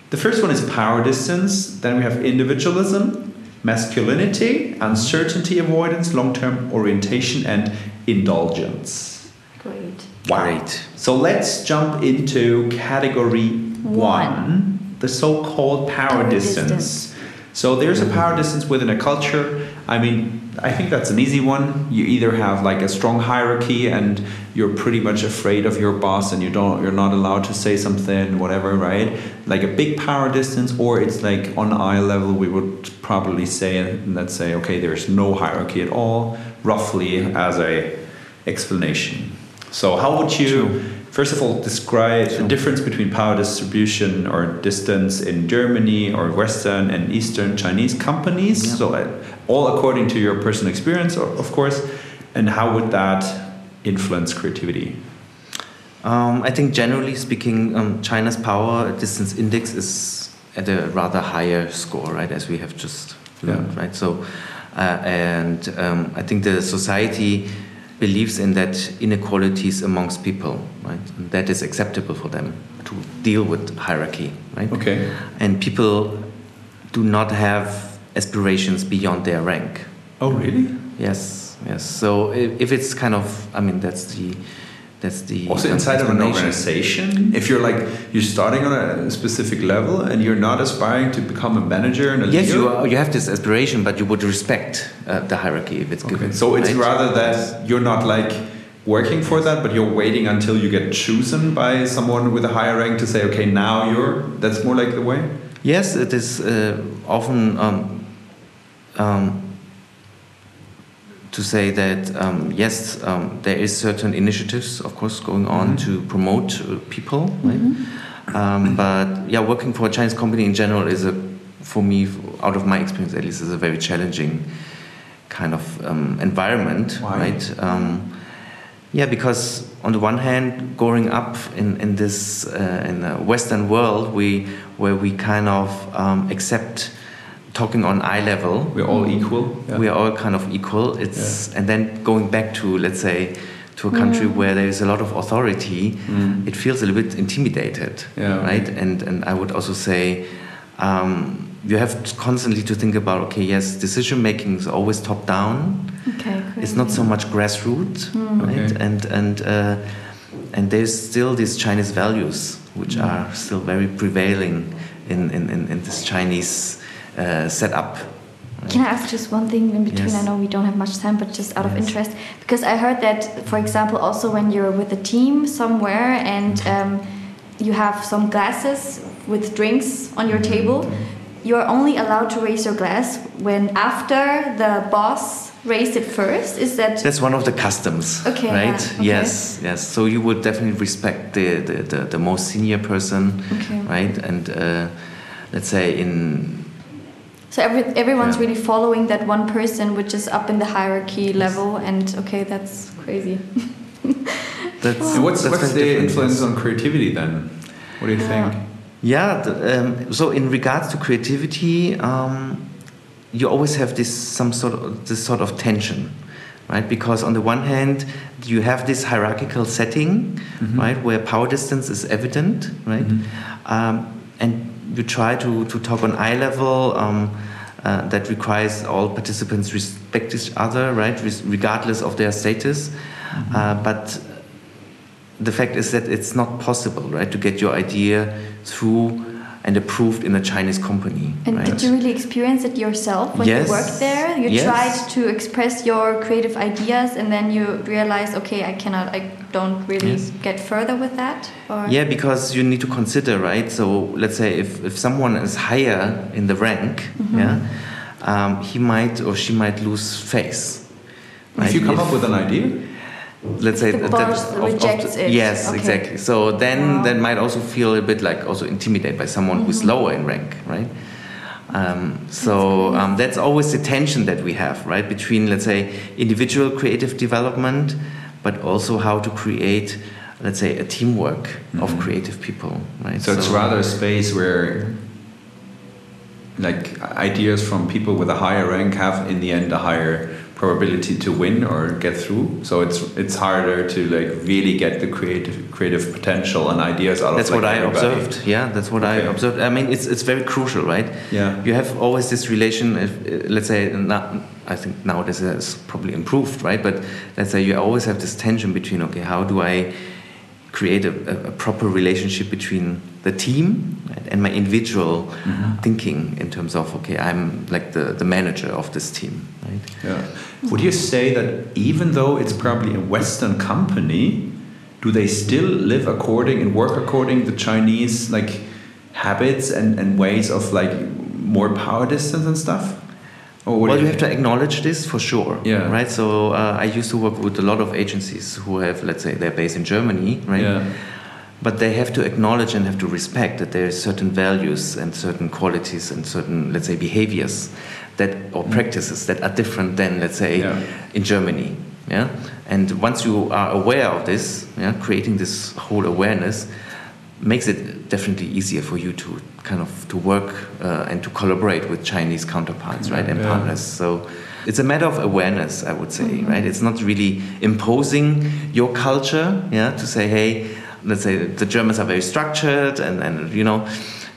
C: The first one is power distance. Then we have individualism, masculinity, uncertainty avoidance, long-term orientation, and indulgence.
A: Great.
D: Great.
C: So let's jump into category one, the so called power,
A: Power
C: distance.
A: distance.
C: So there's a power distance within a culture. I mean, I think that's an easy one. You either have like a strong hierarchy and you're pretty much afraid of your boss and you don't you're not allowed to say something whatever, right? Like a big power distance or it's like on eye level we would probably say let's say okay, there's no hierarchy at all roughly as a explanation. So how would you First of all, describe the difference between power distribution or distance in Germany or Western and Eastern Chinese companies. Yeah. So, all according to your personal experience, of course. And how would that influence creativity?
D: Um, I think generally speaking, um, China's power distance index is at a rather higher score, right? As we have just learned, yeah. right? So, uh, and um, I think the society believes in that inequalities amongst people, right? And that is acceptable for them to deal with hierarchy, right?
C: Okay.
D: And people do not have aspirations beyond their rank.
C: Oh, really?
D: Yes, yes. So if, if it's kind of, I mean, that's the that's the
C: also inside of an organization. If you're like you're starting on a specific level and you're not aspiring to become a manager and a
D: yes,
C: leader.
D: you are, you have this aspiration, but you would respect uh, the hierarchy if it's okay. given.
C: So it's right? rather that you're not like working for that, but you're waiting until you get chosen by someone with a higher rank to say, okay, now you're. That's more like the way.
D: Yes, it is uh, often. Um, um, to say that um, yes, um, there is certain initiatives, of course, going on mm -hmm. to promote uh, people, right? Mm -hmm. um, but yeah, working for a Chinese company in general is a, for me, out of my experience at least, is a very challenging kind of um, environment,
C: Why?
D: right? Um, yeah, because on the one hand, growing up in in this uh, in the Western world, we where we kind of um, accept talking on eye level.
C: We're all equal.
D: Yeah. We are all kind of equal. It's yeah. and then going back to let's say to a country mm. where there is a lot of authority, mm. it feels a little bit intimidated,
C: yeah.
D: right? And and I would also say. Um, you have to constantly to think about okay yes decision making is always top down
A: okay,
D: it's not so much grassroots mm. right okay. and and uh, and there's still these chinese values which mm. are still very prevailing in, in, in, in this chinese uh, set up.
A: Can I ask just one thing in between? Yes. I know we don't have much time, but just out of interest, because I heard that, for example, also when you're with a team somewhere and um, you have some glasses with drinks on your table, you're only allowed to raise your glass when after the boss raised it first. Is that
D: that's one of the customs?
A: Okay,
D: right?
A: Yeah, okay.
D: Yes, yes. So you would definitely respect the the, the, the most senior person,
A: okay.
D: right? And uh, let's say in
A: so every, everyone's yeah. really following that one person, which is up in the hierarchy level, and okay, that's crazy.
C: that's, what's that's what's the influence on creativity then? What do you yeah. think?
D: Yeah, the, um, so in regards to creativity, um, you always have this some sort of this sort of tension, right? Because on the one hand, you have this hierarchical setting, mm -hmm. right, where power distance is evident, right, mm -hmm. um, and you try to, to talk on eye level. Um, uh, that requires all participants respect each other, right, regardless of their status. Mm-hmm. Uh, but the fact is that it's not possible, right, to get your idea through and approved in a Chinese company.
A: And
D: right?
A: did you really experience it yourself when
D: yes.
A: you worked there? You
D: yes.
A: tried to express your creative ideas, and then you realized, okay, I cannot, I don't really yes. get further with that.
D: Or? Yeah, because you need to consider, right? So let's say if, if someone is higher in the rank, mm -hmm. yeah, um, he might or she might lose face.
C: Right? If you come if, up with an idea
A: let's say the boss that, rejects of, of, it.
D: Yes, okay. exactly. So then wow. that might also feel a bit like also intimidated by someone mm-hmm. who's lower in rank, right? Um, so um, that's always the tension that we have, right, between let's say individual creative development, but also how to create, let's say, a teamwork mm-hmm. of creative people, right?
C: So, so it's rather a space where like ideas from people with a higher rank have in the end a higher probability to win or get through. So it's it's harder to like really get the creative creative potential and ideas out
D: that's
C: of.
D: That's what I observed. Yeah, that's what okay. I observed. I mean, it's it's very crucial, right?
C: Yeah.
D: You have always this relation. If uh, let's say, not, I think nowadays has probably improved, right? But let's say you always have this tension between okay, how do I create a, a, proper relationship between the team and my individual mm-hmm. thinking in terms of okay i'm like the, the manager of this team right?
C: Yeah. Would you say that even though it's probably a western company do they still live according and work according the chinese like habits and, and ways of like more power distance and stuff
D: well, you have to acknowledge this for sure.
C: Yeah.
D: Right. So uh, I used to work with a lot of agencies who have, let's say, they're based in Germany, right?
C: Yeah.
D: But they have to acknowledge and have to respect that there are certain values and certain qualities and certain, let's say, behaviors that or mm. practices that are different than, let's say, yeah. in Germany. Yeah. And once you are aware of this, yeah, creating this whole awareness makes it definitely easier for you to kind of to work uh, and to collaborate with Chinese counterparts, right, and yeah. partners. So it's a matter of awareness, I would say, mm-hmm. right? It's not really imposing your culture, yeah, to say, hey, let's say the Germans are very structured and, and you know,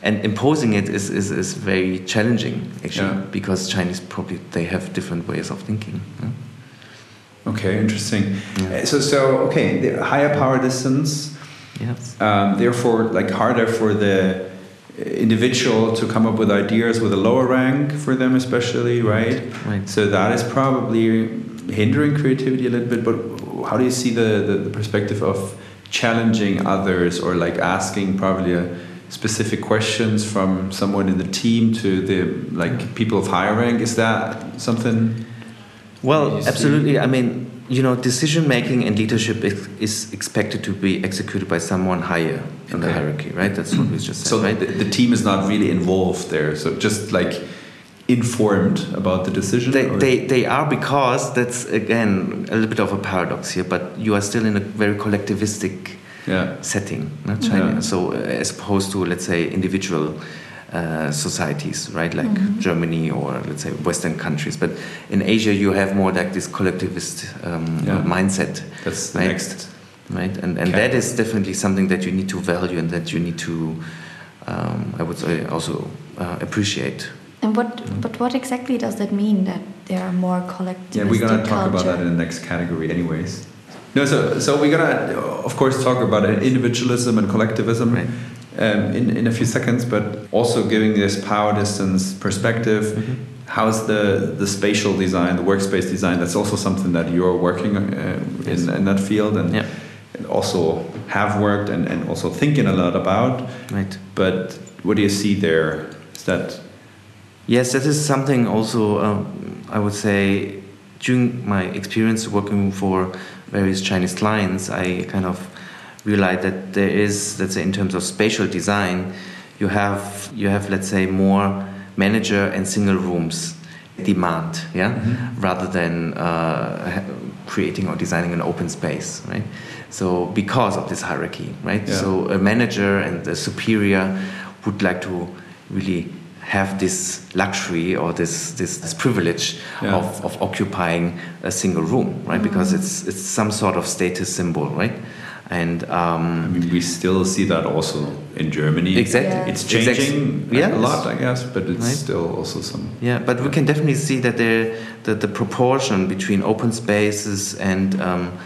D: and imposing it is, is, is very challenging actually yeah. because Chinese probably they have different ways of thinking. Yeah?
C: Okay, interesting. Yeah. So, so okay, the higher power distance.
D: Yes.
C: Um, therefore, like harder for the individual to come up with ideas with a lower rank for them, especially, right?
D: Right.
C: So that is probably hindering creativity a little bit. But how do you see the, the, the perspective of challenging others or like asking probably a specific questions from someone in the team to the like people of higher rank? Is that something?
D: Well, absolutely. I mean, you know, decision making and leadership is, expected to be executed by someone higher in okay. the hierarchy, right? That's what we just said.
C: So
D: right?
C: the, the, team is not really involved there. So just like informed about the decision.
D: They, they, they are because that's again a little bit of a paradox here. But you are still in a very collectivistic
C: yeah.
D: setting, not China. Yeah. So uh, as opposed to let's say individual uh, societies, right? Like mm-hmm. Germany or let's say Western countries. But in Asia, you have more like this collectivist um, yeah. mindset.
C: That's the right? next.
D: Right, and and okay. that is definitely something that you need to value and that you need to, um, I would say, also uh, appreciate.
A: And what, mm. but what exactly does that mean that there are more collectivist?
C: Yeah, we're gonna talk about that in the next category, anyways. No, so so we're gonna, of course, talk about individualism and collectivism.
D: Right
C: um, in, in a few seconds, but also giving this power distance perspective. Mm-hmm. How's the, the spatial design, the workspace design? That's also something that you're working uh, yes. in, in that field and,
D: yeah.
C: and, also have worked and, and also thinking a lot about.
D: Right.
C: But what do you see there? Is that
D: Yes, that is something also um, I would say during my experience working for various Chinese clients, I kind of realize that there is, let's say, in terms of spatial design, you have you have let's say more manager and single rooms demand, yeah, mm-hmm. rather than uh, creating or designing an open space, right? So because of this hierarchy, right?
C: Yeah.
D: So a manager and a superior would like to really have this luxury or this this, this privilege yeah. of, of occupying a single room, right? Mm-hmm. Because it's it's some sort of status symbol, right? And um,
C: I mean, we still see that also in Germany.
D: Exactly,
A: yeah.
C: it's changing
D: exactly.
C: a lot, I guess, but it's right. still also some.
D: Yeah, but yeah. we can definitely see that the the, the proportion between open spaces and um,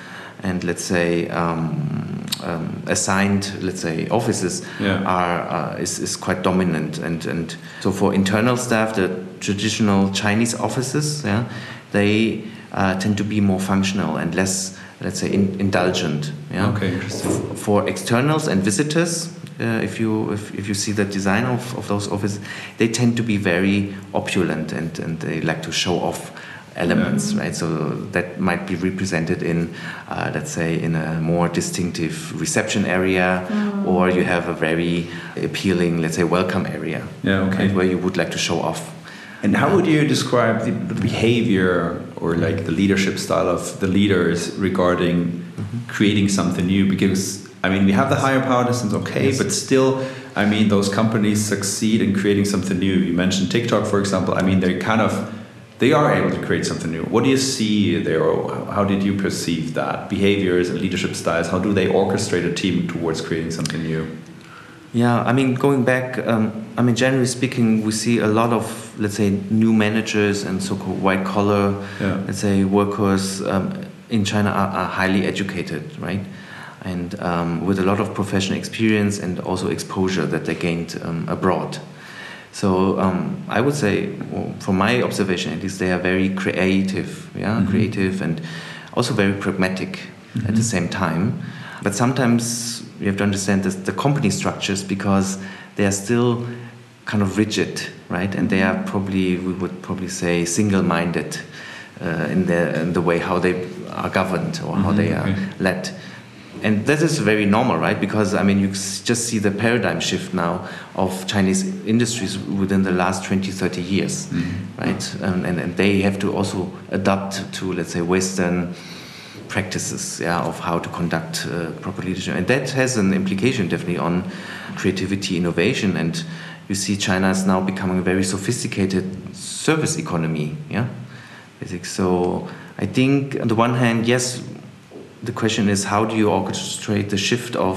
D: and let's say um, um, assigned let's say offices
C: yeah.
D: are uh, is, is quite dominant and and so for internal staff the traditional Chinese offices yeah they uh, tend to be more functional and less let's say in, indulgent.
C: Yeah? Okay, interesting.
D: F for externals and visitors, uh, if you if, if you see the design of, of those offices, they tend to be very opulent and, and they like to show off elements, yeah. right? So that might be represented in, uh, let's say, in a more distinctive reception area, mm. or you have a very appealing, let's say, welcome area,
C: yeah, okay.
D: right, where you would like to show off.
C: And how would you describe the, the behavior or like the leadership style of the leaders regarding mm-hmm. creating something new? Because I mean, we have the higher power distance, okay, yes. but still, I mean, those companies succeed in creating something new. You mentioned TikTok, for example. I mean, they kind of they are able to create something new. What do you see there? How did you perceive that behaviors and leadership styles? How do they orchestrate a team towards creating something new?
D: Yeah, I mean, going back, um, I mean, generally speaking, we see a lot of, let's say, new managers and so-called white collar,
C: yeah.
D: let's say, workers um, in China are, are, highly educated, right? and um, with a lot of professional experience and also exposure that they gained um, abroad. So um, I would say, well, from my observation at least, they are very creative, yeah, mm-hmm. creative and also very pragmatic mm-hmm. at the same time. But sometimes you have to understand this, the company structures because they are still kind of rigid, right? And they are probably, we would probably say, single-minded uh, in, the, in the way how they are governed or how mm-hmm. they are okay. led and that is very normal, right? Because I mean, you just see the paradigm shift now of Chinese industries within the last 20, 30 years, mm-hmm. right? Um, and, and they have to also adapt to, let's say, Western practices yeah, of how to conduct uh, proper leadership. And that has an implication definitely on creativity, innovation. And you see China is now becoming a very sophisticated service economy, yeah? So I think on the one hand, yes, the question is how do you orchestrate the shift of,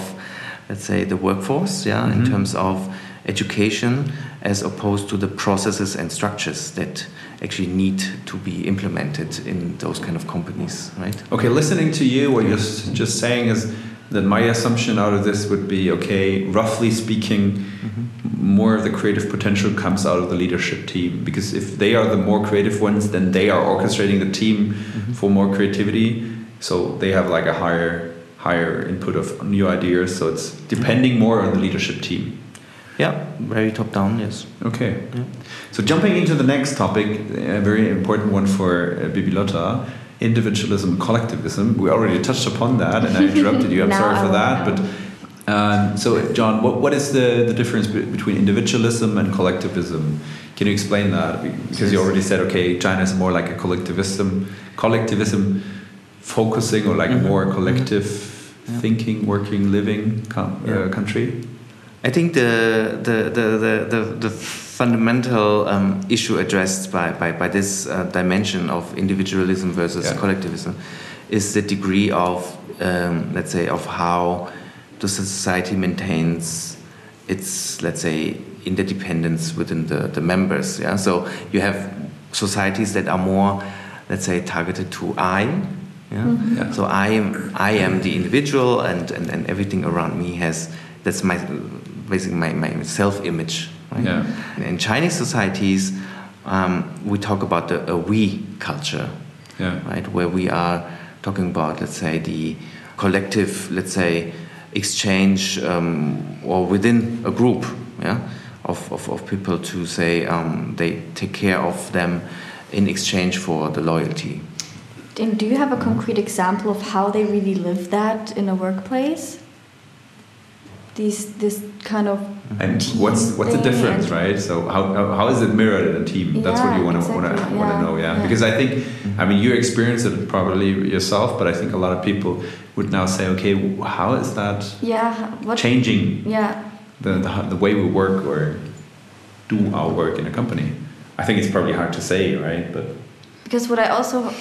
D: let's say, the workforce, yeah, mm-hmm. in terms of education as opposed to the processes and structures that actually need to be implemented in those kind of companies, right?
C: Okay, listening to you, what you're just saying is that my assumption out of this would be okay, roughly speaking, mm-hmm. more of the creative potential comes out of the leadership team because if they are the more creative ones, then they are orchestrating the team mm-hmm. for more creativity so they have like a higher higher input of new ideas. So it's depending more on the leadership team.
D: Yeah, very top down. Yes.
C: Okay. Yeah. So jumping into the next topic, a very important one for uh, Bibilotta, individualism, collectivism. We already touched upon that, and I interrupted you. I'm sorry for that, but. Um, so, John, what, what is the, the difference between individualism and collectivism? Can you explain that? Because you already said, okay, China is more like a collectivism. Collectivism focusing or like mm-hmm. more collective mm-hmm. thinking, working, living com- uh, yeah. uh, country?
D: I think the the the the, the, the fundamental um, issue addressed by by, by this uh, dimension of individualism versus yeah. collectivism is the degree of um, let's say of how the society maintains its let's say interdependence within the, the members yeah so you have societies that are more let's say targeted to i yeah? Mm-hmm. yeah? So I am, I am the individual, and, and, and everything around me has that's my basically my, my self image. Right? Yeah. In Chinese societies, um, we talk about the a we culture, yeah. right? Where we are talking about, let's say, the collective, let's say, exchange um, or within a group, yeah, of, of, of people to say um, they take care of them in exchange for the loyalty.
A: And do you have a concrete example of how they really live that in a workplace? These this kind of
C: and what's what's the difference, right? So how, how, how is it mirrored in a team? That's what you want to exactly. want to know, yeah? yeah? Because I think, I mean, you experience it probably yourself, but I think a lot of people would now say, okay, how is that?
A: Yeah,
C: what, changing?
A: Yeah,
C: the, the the way we work or do our work in a company. I think it's probably hard to say, right? But
A: because what I also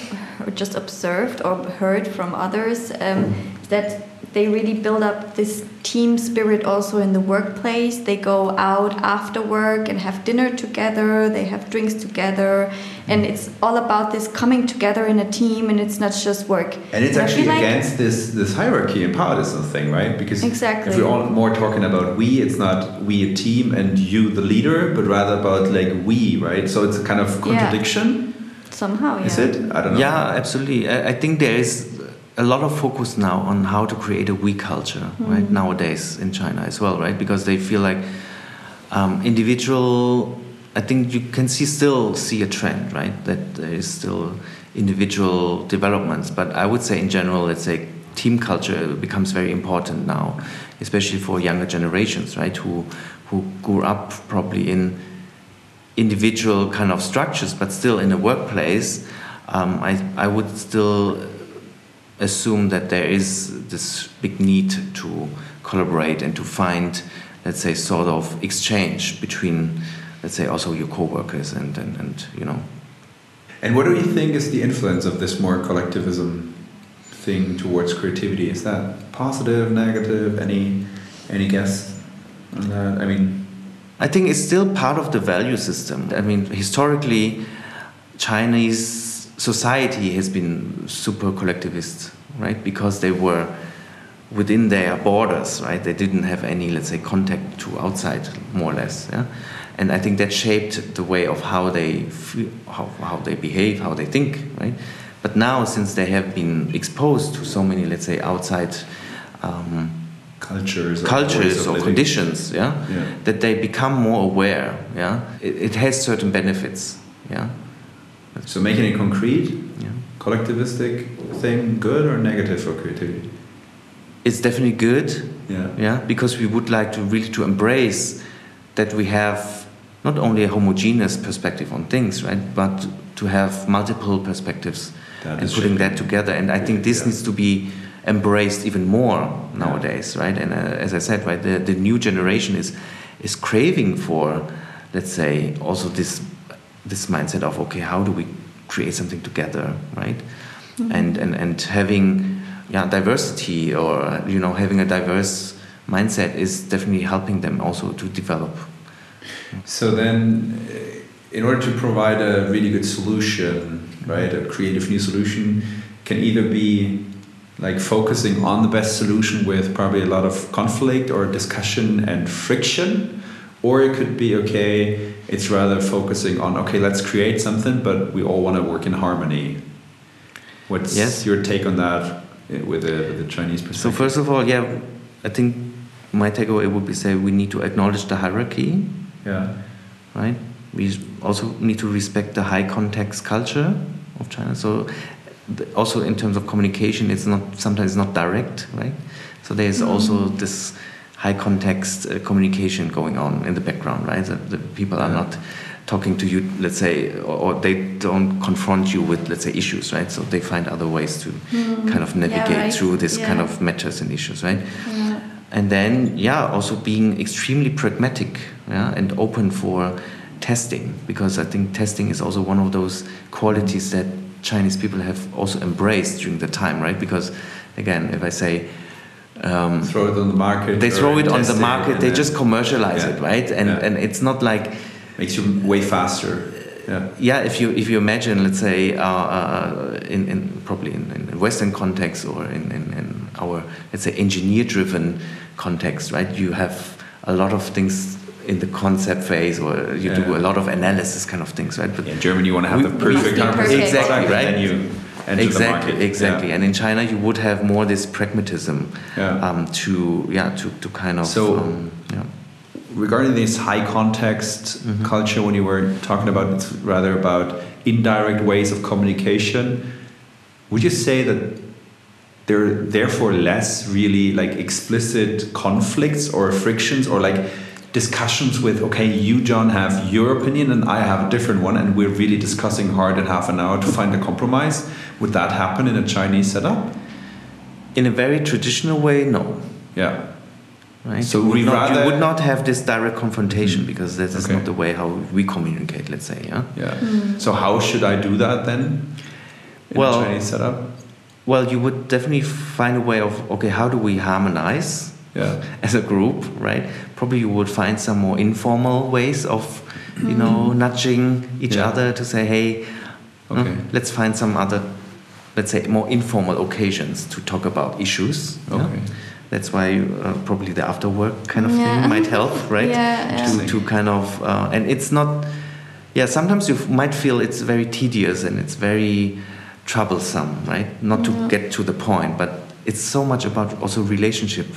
A: just observed or heard from others um, that they really build up this team spirit also in the workplace. They go out after work and have dinner together, they have drinks together, and it's all about this coming together in a team and it's not just work.
C: And it's and actually like against this this hierarchy and partisan thing, right? Because
A: exactly.
C: if we're all more talking about we, it's not we a team and you the leader, but rather about like we, right? So it's a kind of contradiction.
A: Yeah somehow. Yeah.
C: Is it? I don't know.
D: Yeah, absolutely. I, I, think there is a lot of focus now on how to create a we culture, mm. right? Nowadays in China as well, right? Because they feel like um, individual. I think you can see still see a trend, right? That there is still individual developments, but I would say in general, let's say team culture becomes very important now, especially for younger generations, right? Who who grew up probably in individual kind of structures, but still in a workplace, um, I, I would still assume that there is this big need to collaborate and to find, let's say, sort of exchange between, let's say, also your co-workers and, and, and you know.
C: And what do you think is the influence of this more collectivism thing towards creativity? Is that positive, negative? Any any guess on that? I mean,
D: I think it's still part of the value system. I mean, historically, Chinese society has been super collectivist, right? Because they were within their borders, right? They didn't have any, let's say, contact to outside, more or less. Yeah? And I think that shaped the way of how they feel, how, how they behave, how they think, right? But now, since they have been exposed to so many, let's say, outside um,
C: cultures, or
D: cultures or conditions, yeah?
C: Yeah.
D: that they become more aware. Yeah, it, it has certain benefits. Yeah,
C: So making it concrete,
D: yeah.
C: collectivistic thing, good or negative for creativity?
D: it's definitely good.
C: Yeah.
D: yeah because we would like to really to embrace that we have not only a homogeneous perspective on things right but to have multiple perspectives
C: That
D: and putting that together and i think this
C: Yeah.
D: needs to be embraced even more nowadays right and uh, as i said right the, the new generation is is craving for let's say also this this mindset of okay how do we create something together right? And and and having yeah diversity or you know having a diverse mindset is definitely helping them also to develop.
C: So then, uh, in order to provide a really good solution, right, a creative new solution, can either be like focusing on the best solution with probably a lot of conflict or discussion and friction, or it could be okay, it's rather focusing on okay, let's create something, but we all want to work in harmony. What's
D: Yes.
C: your take on that uh, with the, with the Chinese perspective?
D: so first of all yeah i think my takeaway would be say we need to acknowledge the hierarchy
C: yeah,
D: right we also need to respect the high context culture of china so also in terms of communication it's not sometimes not direct right so there's also this high context uh, communication going on in the background right? The, the people are not talking to you let's say or, or they don't confront you with let's say issues right? So they find other ways to kind of navigate
A: right.
D: through this kind of matters and issues right?
A: Yeah.
D: and then yeah also being extremely pragmatic yeah, and open for testing because i think testing is also one of those qualities that chinese people have also embraced during the time right? Because again if i say um,
C: throw it on the market.
D: they throw it on the market they just commercialize
C: Yeah.
D: it right and
C: Yeah.
D: and it's not like
C: makes you way faster. Yeah.
D: yeah if you if you imagine let's say uh, uh, in, in probably in, in western context or in, in, in our let's say engineer driven context right you have a lot of things in the concept phase or you do a lot of analysis kind of things right but
C: In Germany, you want to have
D: We-
C: the perfect
A: Must be
C: 100%
A: perfect.
D: Exactly, right?
C: And then the
D: exactly
C: market.
D: exactly
C: Yeah.
D: and in china you would have more this pragmatism
C: Yeah.
D: um, to yeah to, to kind of
C: So-
D: um, yeah.
C: Regarding this high context
D: Mm-hmm.
C: culture, when you were talking about it's rather about indirect ways of communication, would you say that there are therefore less really like explicit conflicts or frictions or like discussions with okay you john have your opinion and i have a different one and we're really discussing hard in half an hour to find a compromise would that happen in a chinese setup
D: in a very traditional way no
C: yeah
D: Right?
C: So
D: you, would
C: we
D: not, you
C: rather-
D: would not have this direct confrontation
C: Mhm.
D: because that is
C: Okay.
D: not the way how we communicate. Let's say, yeah.
C: Yeah. So how should I do that then? In
D: Well-
C: a Chinese setup.
D: Well, you would definitely find a way of okay, how do we harmonize
C: Yeah.
D: as a group, right? Probably you would find some more informal ways of, you know, nudging each
C: Yeah.
D: other to say, hey,
C: Okay.
D: let's find some other, let's say, more informal occasions to talk about issues. yeah?
C: Okay.
D: That's why uh, probably the after work kind of
A: Yeah.
D: thing might help, right?
A: Yeah, yeah.
D: To, to kind of, uh, and it's not, yeah, sometimes you f- might feel it's very tedious and it's very troublesome, right? Not to get to the point, but it's so much about also relationship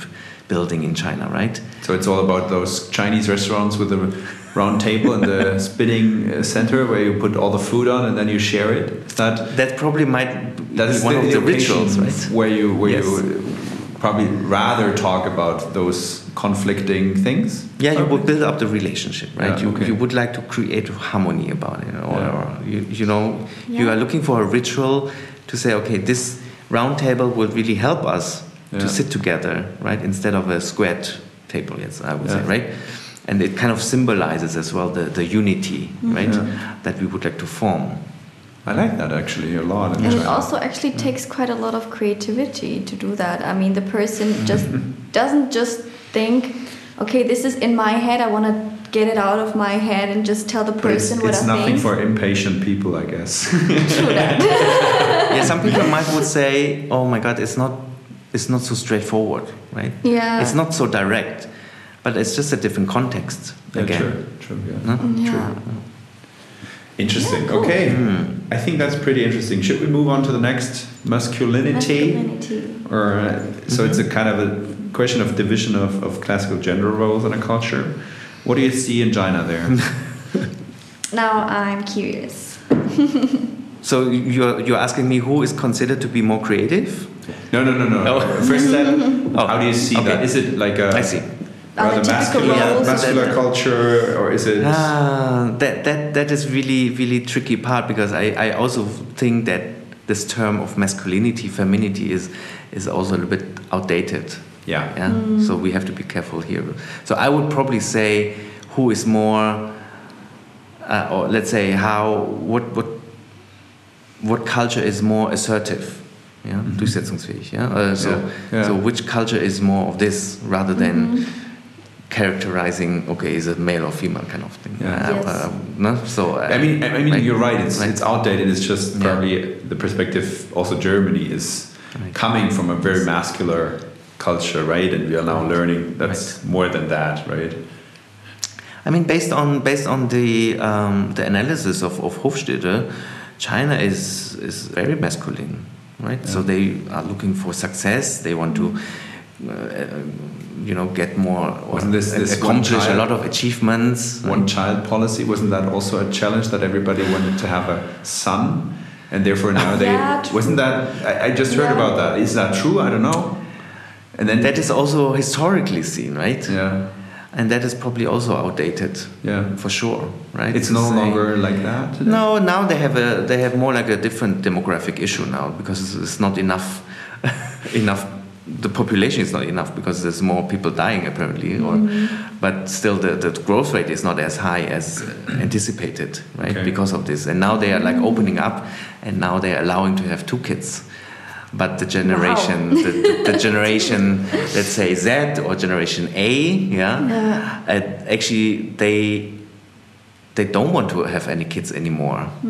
D: building in China, right?
C: So it's all about those Chinese restaurants with the round table and the spinning uh, center where you put all the food on and then you share it. Is that
D: That probably might
C: that is
D: one
C: the,
D: of the rituals, right?
C: Where you where
D: Yes.
C: you probably rather talk about those conflicting things.
D: Yeah, you would build up the relationship, right?
C: Yeah,
D: you,
C: okay.
D: you would like to create harmony about it, or,
C: Yeah.
D: or you, you know, you are looking for a ritual to say, okay, this round table will really help us
C: Yeah.
D: to sit together, right? Instead of a squared table, yes, I would say, right? And it kind of symbolizes as well the, the unity, mm-hmm. right?
C: Yeah.
D: That we would like to form.
C: I like that actually a lot. in
A: And it also actually takes quite a lot of creativity to do that. I mean, the person mm-hmm. just doesn't just think, okay, this is in my head, I want to get it out of my head and just tell the
C: But it's,
A: person what
C: it's
A: I
C: nothing
A: think.
C: for impatient people, I guess.
A: True that.
D: yeah, some people might would say, "Oh my God, it's not is not so straightforward, right?
A: Yeah.
D: It's not so direct, but it's just a different context
C: Yeah,
D: again.
C: true, true, yeah.
D: No?
A: Yeah.
C: Interesting.
A: Yeah, cool.
C: Okay,
D: Hmm.
C: I think that's pretty interesting. Should we move on to the next masculinity?
A: Masculinity.
C: Or uh, so it's a kind of a question of division of, of classical gender roles in a culture. What do you see in China there?
A: Now I'm curious.
D: So you're you're asking me who is considered to be more creative?
C: No, no, no, no.
D: Oh.
C: First step.
D: Oh,
C: How do you see
D: okay.
C: that? Is it like a
D: I see.
C: Rather
A: the typical
C: masculine,
A: roles-
C: culture, or is it?
D: Ah, that that that is really really tricky part because I, I also think that this term of masculinity femininity is is also a little bit outdated.
C: Yeah.
D: Yeah. So we have to be careful here. So I would probably say who is more, uh, or let's say how what what what culture is more assertive. Yeah, durchsetzungsfähig. Yeah, uh, so
C: Yeah, yeah.
D: so which culture is more of this rather than characterizing okay is it male or female kind of thing.
C: Yeah.
D: Uh,
A: Yes.
D: uh, no? So uh,
C: I mean, I mean,
D: right.
C: you're right. It's
D: Right.
C: it's outdated. It's just
D: Yeah.
C: probably the perspective. Also, Germany is
D: Right.
C: coming from a very masculine culture, right? And we are now learning that's more than that, right?
D: I mean, based on based on the um, the analysis of, of Hofstede, China is is very masculine, right? So they are looking for success. They want to, uh, you know, get more or
C: Wasn't this- this one
D: accomplish a lot of achievements.
C: One child policy wasn't that also a challenge that everybody wanted to have a son, and therefore now they
A: Yeah,
C: wasn't that? I, I just heard
A: Yeah.
C: about that. Is that true? I don't know. And then
D: that is also historically seen, right?
C: yeah,
D: And that is probably also outdated,
C: yeah.
D: for sure, right?
C: It's
D: To
C: no
D: say-
C: longer like that. today?
D: No, now they have a they have more like a different demographic issue now because it's- it's not enough enough the population is not enough because there's more people dying apparently or mm-hmm. but still the, the growth rate is not as high as anticipated right
C: Okay.
D: because of this and now they are like mm-hmm. opening up and now they are allowing to have two kids but the generation the, the, the generation let's say z or generation a yeah,
A: Yeah.
D: uh, actually they they don't want to have any kids anymore.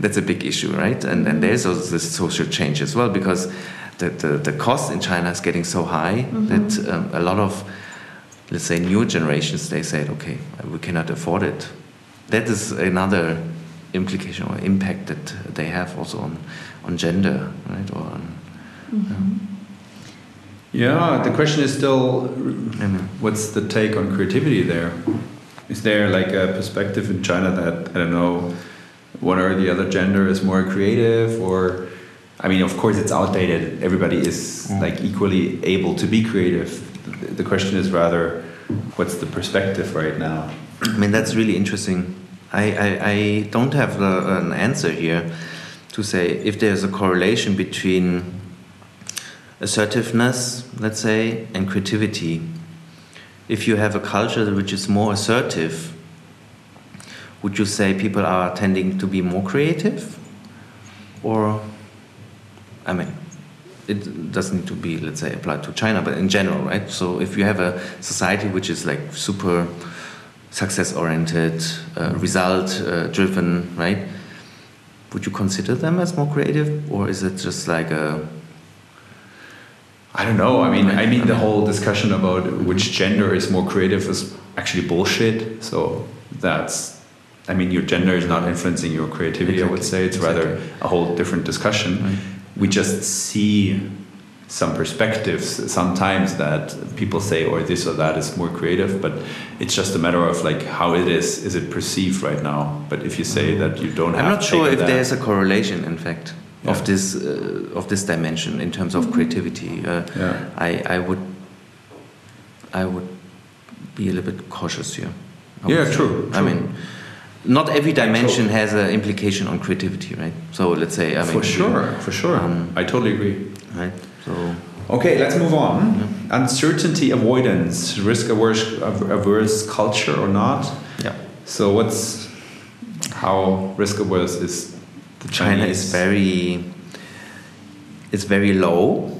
D: That's a big issue, right? And and there's also this social change as well because the, the, the cost in China is getting so high that um, a lot of, let's say, new generations, they said, okay, we cannot afford it. That is another implication or impact that they have also on, on gender, right? Or on,
C: Yeah, the question is still what's the take on creativity there? Is there like a perspective in China that, I don't know, one or the other gender is more creative or I mean, of course, it's outdated. Everybody is
D: Mm.
C: like equally able to be creative. The- The question is rather, what's the perspective right now?
D: I mean, that's really interesting. I, I, I don't have uh an answer here to say if there's a correlation between assertiveness, let's say, and creativity. If you have a culture which is more assertive, would you say people are tending to be more creative? Or, I mean, it doesn't need to be, let's say, applied to China, but in general, right? So if you have a society which is like super success oriented, uh, result uh, driven, right? Would you consider them as more creative, or is it just like a
C: I don't know. I mean, I mean, the whole discussion about which gender is more creative is actually bullshit. So that's, I mean, your gender is not influencing your creativity. I would say it's rather a whole different discussion.
D: Right.
C: We just see some perspectives sometimes that people say, or this or that is more creative, but it's just a matter of like how it is. Is it perceived right now? But if you say that you don't have,
D: I'm not sure if
C: that-
D: there's a correlation, in fact,
C: Yeah.
D: of this uh, of this dimension in terms of creativity. Uh,
C: Yeah.
D: I I would I would be a little bit cautious here. I
C: Yeah,
D: would say.
C: true,
D: I mean, not every dimension has an implication on creativity, right? So let's say I mean
C: for sure, for sure.
D: Um,
C: I totally agree.
D: right? So
C: Okay, let's move on. Uncertainty avoidance, risk averse, averse culture or not.
D: yeah,
C: So, what's how risk averse is the
D: China is very it's very low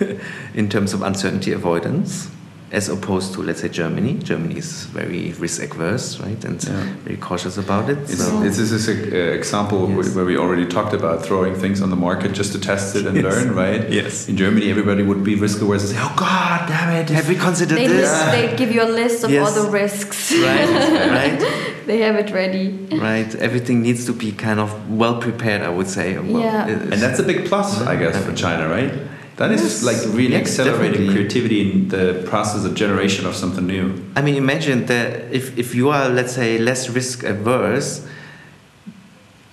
D: in terms of uncertainty avoidance. As opposed to let's say Germany. Germany is very risk averse, right, and yeah. very cautious about it.
C: It's, so. this is an uh, example yes. where we already talked about throwing things on the market just to test it and yes. learn, right?
D: Yes.
C: In Germany, everybody would be risk averse and say, "Oh God, damn it, have we considered
A: they
C: this?"
A: List, they give you a list of yes. all the risks.
D: Right. right.
A: they have it ready.
D: Right. Everything needs to be kind of well prepared, I would say.
A: Well, yeah.
C: And that's a big plus, I guess, for China, right? That is yes, like really yes, accelerating definitely. creativity in the process of generation of something new.
D: I mean, imagine that if, if you are, let's say, less risk averse,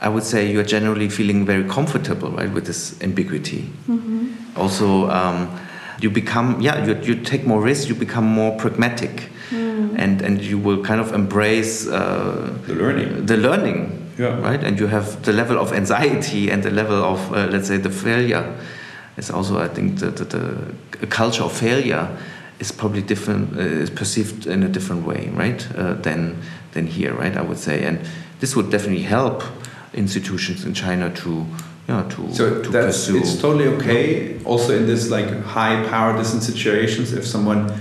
D: I would say you're generally feeling very comfortable, right, with this ambiguity. Mm-hmm. Also, um, you become, yeah, you, you take more risks, you become more pragmatic, mm. and, and you will kind of embrace uh,
C: the learning.
D: The learning,
C: yeah.
D: right? And you have the level of anxiety and the level of, uh, let's say, the failure it's also I think that the, the, culture of failure is probably different uh, is perceived in a different way, right? Uh, than than here, right? I would say, and this would definitely help institutions in China to. Yeah, to,
C: so
D: to
C: that's pursue. it's totally okay. Also, in this like high power distance situations, if someone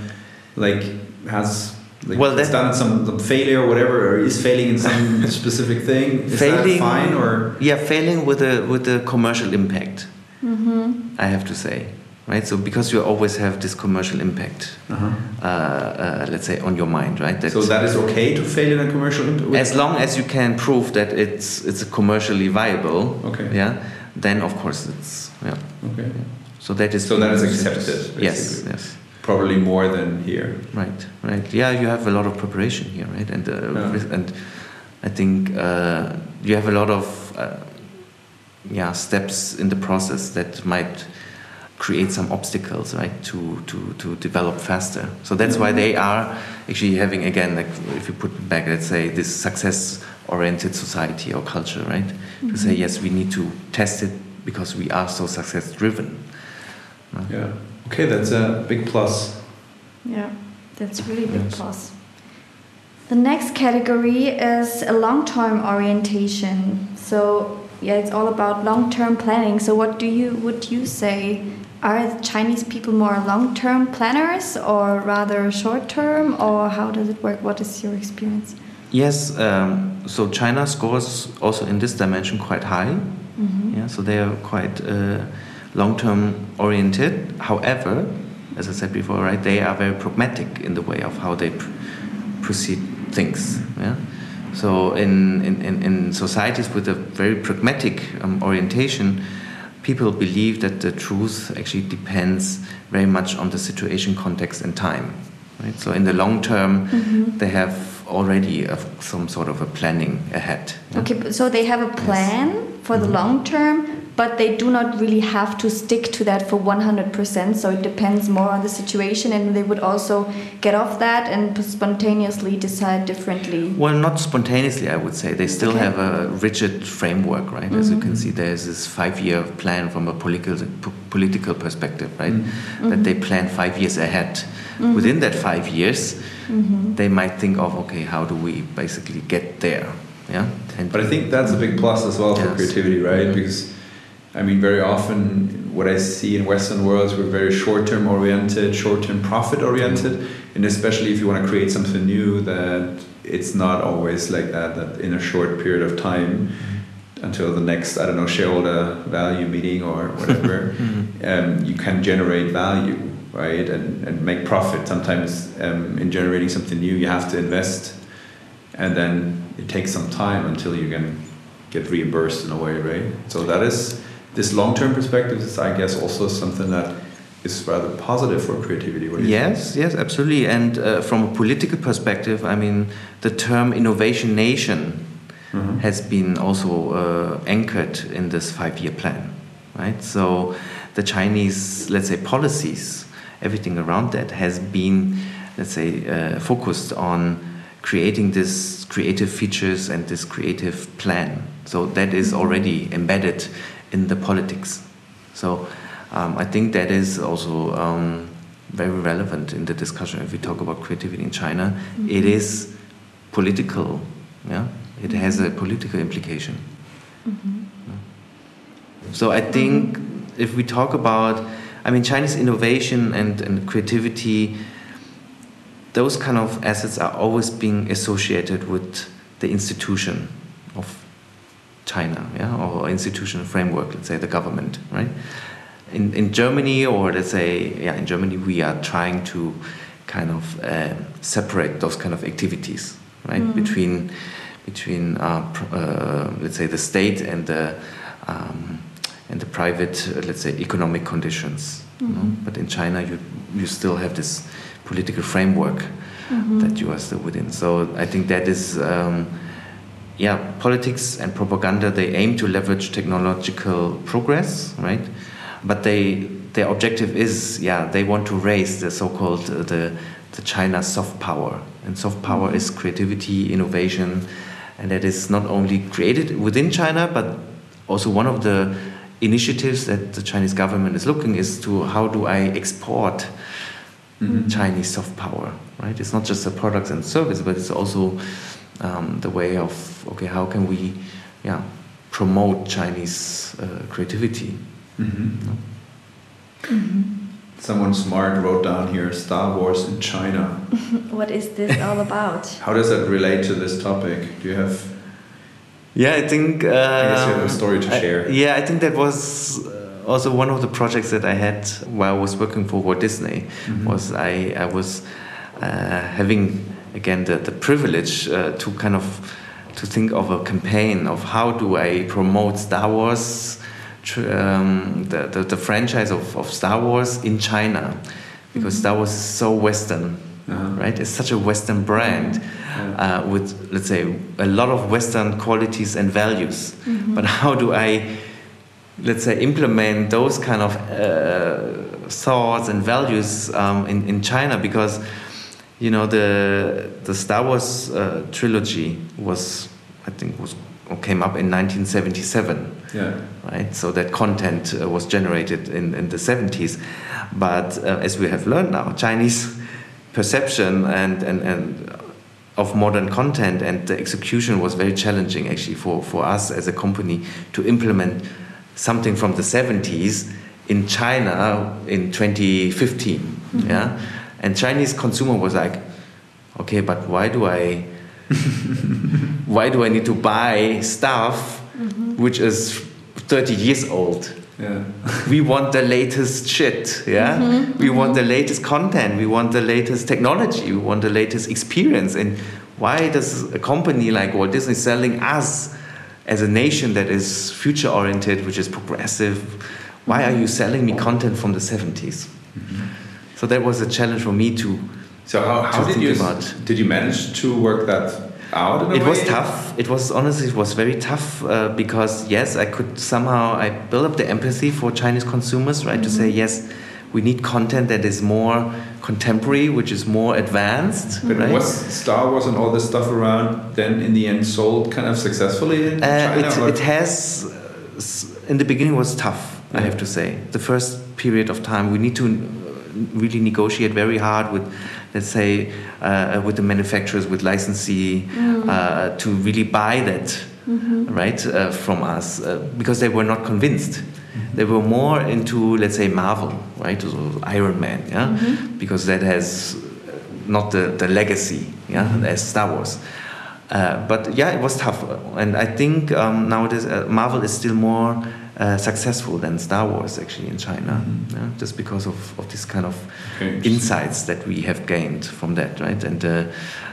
C: like has like well, that's done some, some failure or whatever, or is failing in some specific thing, is failing, that fine or
D: yeah, failing with a with a commercial impact. Mm-hmm. I have to say, right? So because you always have this commercial impact, uh-huh. uh, uh, let's say, on your mind, right?
C: That so that is okay to fail in a commercial impact.
D: As long as you can prove that it's it's commercially viable.
C: Okay.
D: Yeah. Then of course it's yeah.
C: Okay.
D: So that is
C: so that is accepted. Basically.
D: Yes. Yes.
C: Probably more than here.
D: Right. Right. Yeah, you have a lot of preparation here, right? And uh, yeah. and I think uh, you have a lot of uh, yeah, steps in the process that might create some obstacles, right, to, to, to develop faster. So that's why they are actually having, again, like if you put back, let's say, this success oriented society or culture, right? Mm-hmm. To say, mm-hmm. yes, we need to test it because we are so success driven.
C: Yeah. Okay, that's a big plus.
A: Yeah, that's really big yes. plus. The next category is a long term orientation. So yeah, it's all about long-term planning. So, what do you would you say? Are Chinese people more long-term planners or rather short-term, or how does it work? What is your experience?
D: Yes, um, so China scores also in this dimension quite high. Mm -hmm. Yeah, so they are quite uh, long-term oriented. However, as I said before, right, they are very pragmatic in the way of how they pr proceed things. Yeah. So in, in, in societies with a very pragmatic um, orientation, people believe that the truth actually depends very much on the situation, context, and time. Right? So in the long term, mm-hmm. they have already a, some sort of a planning ahead.
A: Yeah? Okay, so they have a plan yes. for the mm-hmm. long term, but they do not really have to stick to that for 100%. So it depends more on the situation, and they would also get off that and spontaneously decide differently.
D: Well, not spontaneously, I would say. They still okay. have a rigid framework, right? Mm -hmm. As you can mm-hmm. see, there's this five year plan from a political, political perspective, right? Mm -hmm. That they plan five years ahead. Mm -hmm. Within that five years, mm-hmm. they might think of, okay, how do we basically get there? Yeah.
C: And but I think that's a big plus as well yes. for creativity, right? Mm-hmm. Because I mean, very often what I see in Western worlds, we're very short-term oriented, short-term profit oriented, and especially if you want to create something new, that it's not always like that. That in a short period of time, until the next I don't know shareholder value meeting or whatever, mm-hmm. um, you can generate value, right, and and make profit. Sometimes um, in generating something new, you have to invest, and then it takes some time until you can get reimbursed in a way, right? So that is this long-term perspective is, I guess, also something that is rather positive for creativity.
D: yes,
C: think?
D: yes, absolutely. And uh, from a political perspective, I mean, the term innovation nation mm-hmm. has been also uh, anchored in this five-year plan, right? So the Chinese, let's say, policies, everything around that has been, let's say, uh, focused on creating this creative features and this creative plan. So that is mm-hmm. already embedded in the politics. So um, I think that is also um, very relevant in the discussion if we talk about creativity in China. Mm-hmm. It is political, yeah. It has a political implication. Mm-hmm. So I think mm-hmm. if we talk about, I mean, Chinese innovation and, and creativity those kind of assets are always being associated with the institution China, yeah, or institutional framework, let's say the government, right? In, in Germany, or let's say, yeah, in Germany, we are trying to kind of uh, separate those kind of activities, right, mm. between between uh, uh, let's say the state and the um, and the private, uh, let's say, economic conditions. Mm-hmm. You know? Mm-hmm. But in China, you you still have this political framework mm-hmm. that you are still within. So I think that is. Um, yeah, politics and propaganda they aim to leverage technological progress, right? But they their objective is yeah they want to raise the so-called uh, the the China soft power, and soft power is creativity, innovation, and that is not only created within China but also one of the initiatives that the Chinese government is looking is to how do I export mm-hmm. Chinese soft power, right? It's not just the products and service, but it's also um, the way of okay, how can we, yeah, promote Chinese uh, creativity? Mm-hmm.
C: Mm-hmm. Someone smart wrote down here Star Wars in China.
A: what is this all about?
C: how does that relate to this topic? Do you have
D: yeah, I think. Uh, I
C: guess you have a story to share.
D: Yeah, I think that was uh, also one of the projects that I had while I was working for Walt Disney. Mm-hmm. Was I I was uh, having again the the privilege uh, to kind of to think of a campaign of how do I promote Star Wars, um, the, the, the franchise of, of Star Wars in China, because mm-hmm. Star Wars is so Western, uh-huh. right? It's such a Western brand uh, with, let's say, a lot of Western qualities and values. Mm-hmm. But how do I, let's say, implement those kind of uh, thoughts and values um, in, in China? Because, you know, the, the Star Wars uh, trilogy was, I think, was came up in 1977. Yeah. Right. So that content uh, was generated in, in the 70s, but uh, as we have learned now, Chinese perception and, and, and of modern content and the execution was very challenging actually for, for us as a company to implement something from the 70s in China in 2015 mm-hmm. yeah and Chinese consumer was like okay but why do I why do I need to buy stuff mm-hmm. which is 30 years old yeah. we want the latest shit, yeah. Mm-hmm. We mm-hmm. want the latest content. We want the latest technology. We want the latest experience. And why does a company like Walt Disney selling us as a nation that is future oriented, which is progressive? Why are you selling me content from the 70s? Mm-hmm. So that was a challenge for me too.
C: So how, how did you about. did you manage to work that out?
D: it
C: way?
D: was tough. It was honestly it was very tough uh, because yes, I could somehow I build up the empathy for Chinese consumers, right? Mm -hmm. To say mm-hmm. yes, we need content that is more contemporary, which is more advanced.
C: But right? was Star Wars and all this stuff around then in the end sold kind of successfully in uh,
D: China? It, it, has. In the beginning, was tough. Yeah. I have to say, the first period of time we need to really negotiate very hard with let's say, uh, with the manufacturers, with licensee, mm. uh, to really buy that, mm-hmm. right, uh, from us, uh, because they were not convinced. Mm-hmm. They were more into, let's say, Marvel, right, so Iron Man, yeah, mm-hmm. because that has not the, the legacy, yeah, mm-hmm. as Star Wars. Uh, but yeah, it was tough, and I think um, nowadays uh, Marvel is still more uh, successful than Star Wars actually in China, mm-hmm. yeah? just because of, of this kind of okay, insights that we have gained from that, right? And uh,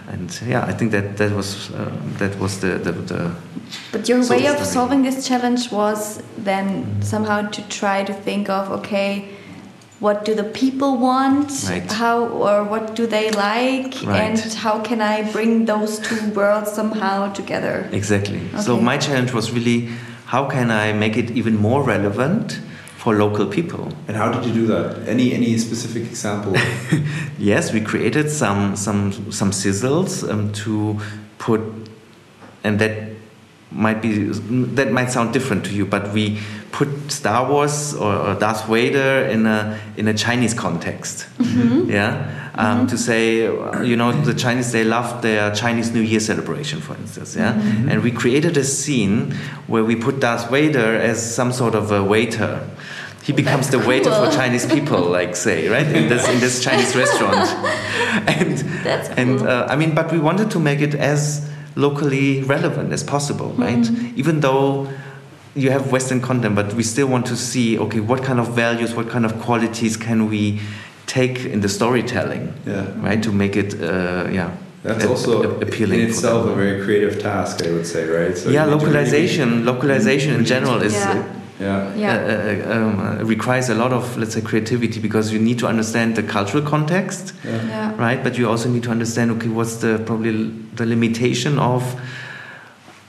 D: and yeah, I think that that was uh, that was the, the, the
A: But your way of solving this challenge was then mm-hmm. somehow to try to think of okay. What do the people want? Right. How or what do they like? Right. And how can I bring those two worlds somehow together?
D: Exactly. Okay. So my challenge was really how can I make it even more relevant for local people?
C: And how did you do that? Any any specific example?
D: yes, we created some some some sizzles um, to put, and that might be that might sound different to you, but we put Star Wars or, Darth Vader in a in a Chinese context. Mm -hmm. Yeah um, mm-hmm. to say, you know, the Chinese they love their Chinese New Year celebration, for instance, yeah. Mm-hmm. And we created a scene where we put Darth Vader as some sort of a waiter he becomes
A: That's
D: the waiter
A: cool.
D: for Chinese people, like say, right in this in this Chinese restaurant, and
A: That's
D: and
A: cool.
D: uh, I mean, but we wanted to make it as locally relevant as possible, right?
A: Mm-hmm.
D: Even though you have Western content, but we still want to see, okay, what kind of values, what kind of qualities can we take in the storytelling,
C: Yeah.
D: right, to make it, uh, yeah.
C: That's
D: a-
C: also
D: a- appealing
C: in itself a very creative task, I would say, right? So
D: yeah,
C: you need to really be-
D: localization, localization in general is
A: Yeah.
C: Yeah.
A: Yeah.
D: uh, uh, um, uh, requires a lot of let's say creativity because you need to understand the cultural context
C: Yeah.
A: Yeah.
D: right but you also need to understand okay what's the probably the limitation of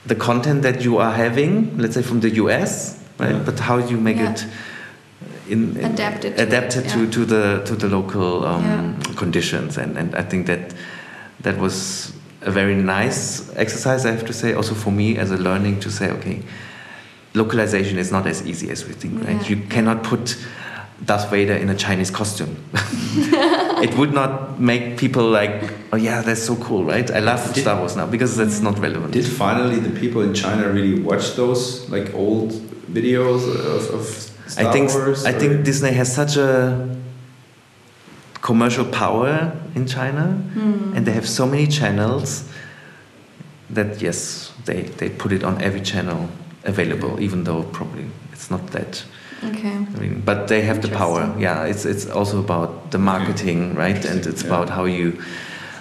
D: the content that you are having let's say from the US right
C: Yeah.
D: but how you make
A: Yeah.
D: it in, in-
A: Adapted to
D: adapted
A: it,
D: to,
A: yeah.
D: to the to the local um,
A: Yeah.
D: conditions and, and I think that that was a very nice exercise I have to say also for me as a learning to say okay localization is not as easy as we think right? You cannot put Darth Vader in a Chinese costume. It would not make people like oh yeah that's so cool right? I love
C: Did-
D: Star Wars now because that's not relevant.
C: Did finally the people in China really watch those like old videos of, of Star
D: I think
C: Wars?
D: I
C: or-
D: think Disney has such a commercial power in China,
A: Hmm.
D: and they have so many channels that yes, they they put it on every channel available, even though probably it's not that.
A: Okay.
D: I mean, but they have the power. Yeah, it's it's also about the marketing, right? And it's
C: yeah.
D: about how you.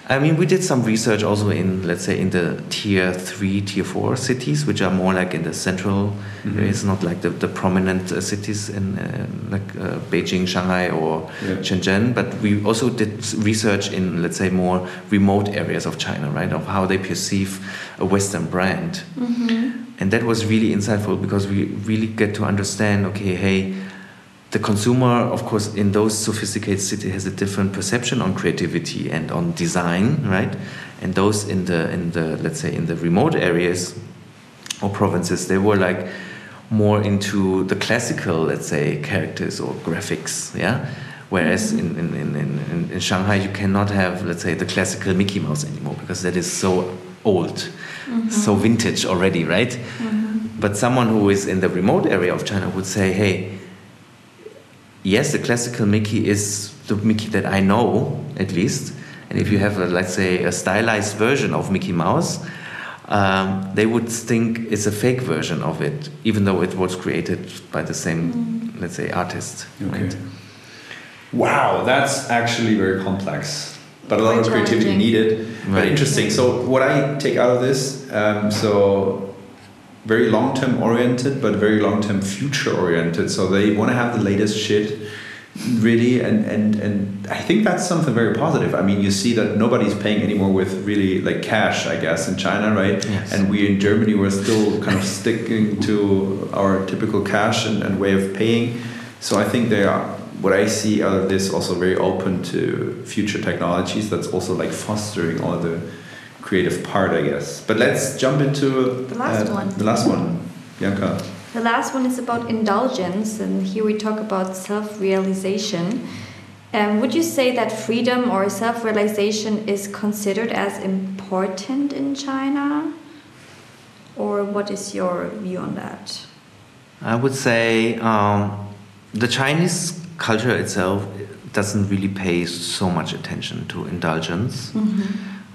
D: I mean, we did some research also in, let's say, in the tier three, tier four cities, which are more like in the central
C: Mhm.
D: areas, not like the, the prominent uh, cities in uh, like uh, Beijing, Shanghai, or
C: Yeah.
D: Shenzhen. But we also did research in, let's say, more remote areas of China, right? Of how they perceive a Western brand.
A: Mm-hmm.
D: And that was really insightful because we really get to understand okay, hey, the consumer, of course, in those sophisticated cities has a different perception on creativity and on design, right? And those in the, in the let's say, in the remote areas or provinces, they were like more into the classical, let's say, characters or graphics, yeah? Whereas in, in, in, in, in Shanghai, you cannot have, let's say, the classical Mickey Mouse anymore because that is so old, mm-hmm. so vintage already, right? Mm-hmm. But someone who is in the remote area of China would say, hey, yes, the classical Mickey is the Mickey that I know, at least. And if you have, a, let's say, a stylized version of Mickey Mouse, um, they would think it's a fake version of it, even though it was created by the same, let's say, artist.
C: Okay.
D: right?
C: Wow, that's actually very complex, but a lot of creativity
A: challenging.
C: needed. But
D: Right.
C: interesting. So what I take out of this, um, so very long-term oriented, but very long-term future oriented. So they want to have the latest shit, really, and and and I think that's something very positive. I mean, you see that nobody's paying anymore with really like cash, I guess, in China, right?
D: Yes.
C: And we in Germany were still kind of sticking to our typical cash and, and way of paying. So I think they are what I see out of this also very open to future technologies that's also like fostering all the creative part, I guess. But let's jump into
A: The last
C: uh,
A: one.
C: The last one, Bianca.
A: The last one is about indulgence, and here we talk about self realization. Um, would you say that freedom or self realization is considered as important in China? Or what is your view on that?
D: I would say um, the Chinese culture itself doesn't really pay so much attention to indulgence.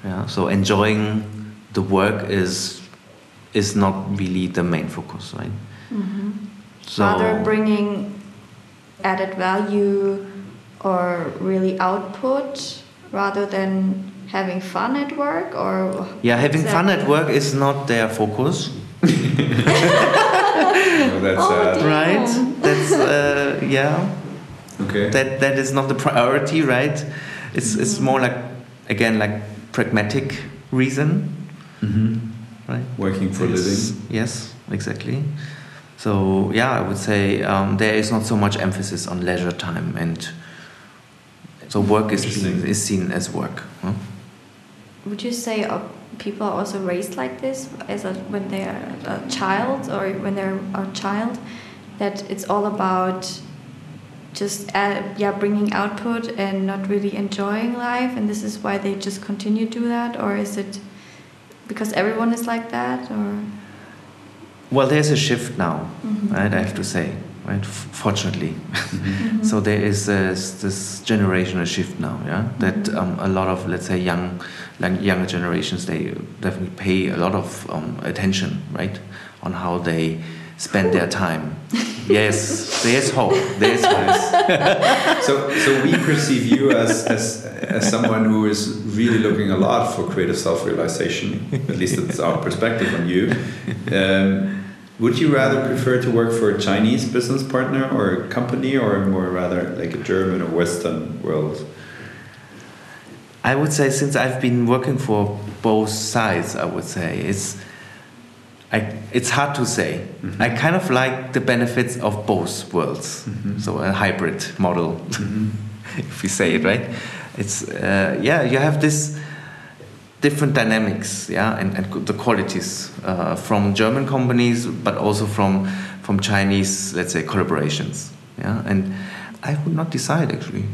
D: Yeah, so enjoying the work is is not really the main focus, right? So
A: Rather bringing added value or really output rather than having fun at work or
D: yeah, having fun at work is not their focus,
C: Oh, that's
A: Oh,
C: uh,
D: right? That's uh, yeah.
C: okay.
D: that that is not the priority, right? It's it's more like again like pragmatic reason,
C: hmm
D: right?
C: Working for a
D: It's-
C: living.
D: Yes, exactly. So yeah, I would say um, there is not so much emphasis on leisure time, and so work is
C: Interesting.
D: is seen as work. huh?
A: Would you say uh, people are also raised like this as a, when they are a child or when they're a child that it's all about just uh, yeah bringing output and not really enjoying life and this is why they just continue to do that or is it because everyone is like that or
D: Well, there's a shift now,
A: Mhm.
D: right? I have to say, right? F- fortunately, mm-hmm. so there is this, this, generational shift now, yeah. That um, a lot of let's say young, like younger generations they definitely pay a lot of um, attention, right, on how they spend their time. yes, there's hope. There's hope.
C: so, so we perceive you as, as as someone who is really looking a lot for creative self-realization. At least that's our perspective on you. Um, would you rather prefer to work for a Chinese business partner or a company, or more rather like a German or Western world?
D: I would say since I've been working for both sides, I would say it's I, it's hard to say. Mm-hmm. I kind of like the benefits of both worlds. Mm-hmm. So a hybrid model, mm-hmm. if we say it right. It's uh, yeah, you have this different dynamics, yeah, and, and the qualities uh, from German companies, but also from from Chinese, let's say, collaborations, yeah. And I would not decide actually.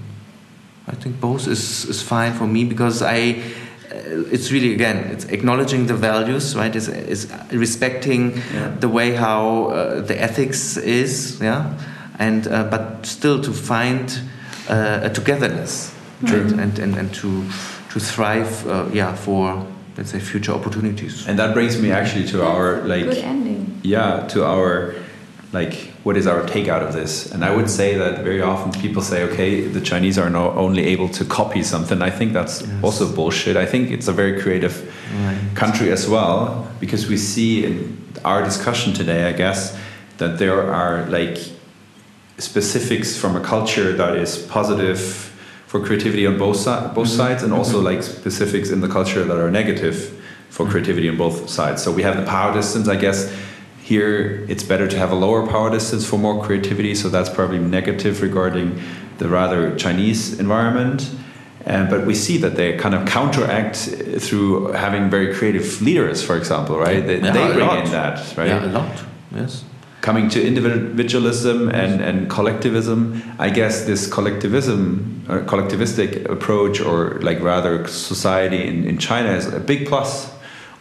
D: I think both is is fine for me because I it's really again it's acknowledging the values right is is respecting yeah. the way how uh, the ethics is yeah and uh, but still to find uh, a togetherness right? and, and and to to thrive uh, yeah for let's say future opportunities
C: and that brings me actually to our like
A: good ending
C: yeah to our like what is our take out of this and i would say that very often people say okay the chinese are not only able to copy something i think that's yes. also bullshit i think it's a very creative right. country as well because we see in our discussion today i guess that there are like specifics from a culture that is positive for creativity on both, si both mm -hmm. sides and also mm -hmm. like specifics in the culture that are negative for creativity on both sides so we have the power distance i guess here, it's better to have a lower power distance for more creativity, so that's probably negative regarding the rather Chinese environment. Um, but we see that they kind of counteract through having very creative leaders, for example, right? They,
D: yeah,
C: they bring in that, right?
D: Yeah, a lot, yes.
C: Coming to individualism and, and collectivism, I guess this collectivism, or collectivistic approach, or like rather society in, in China is a big plus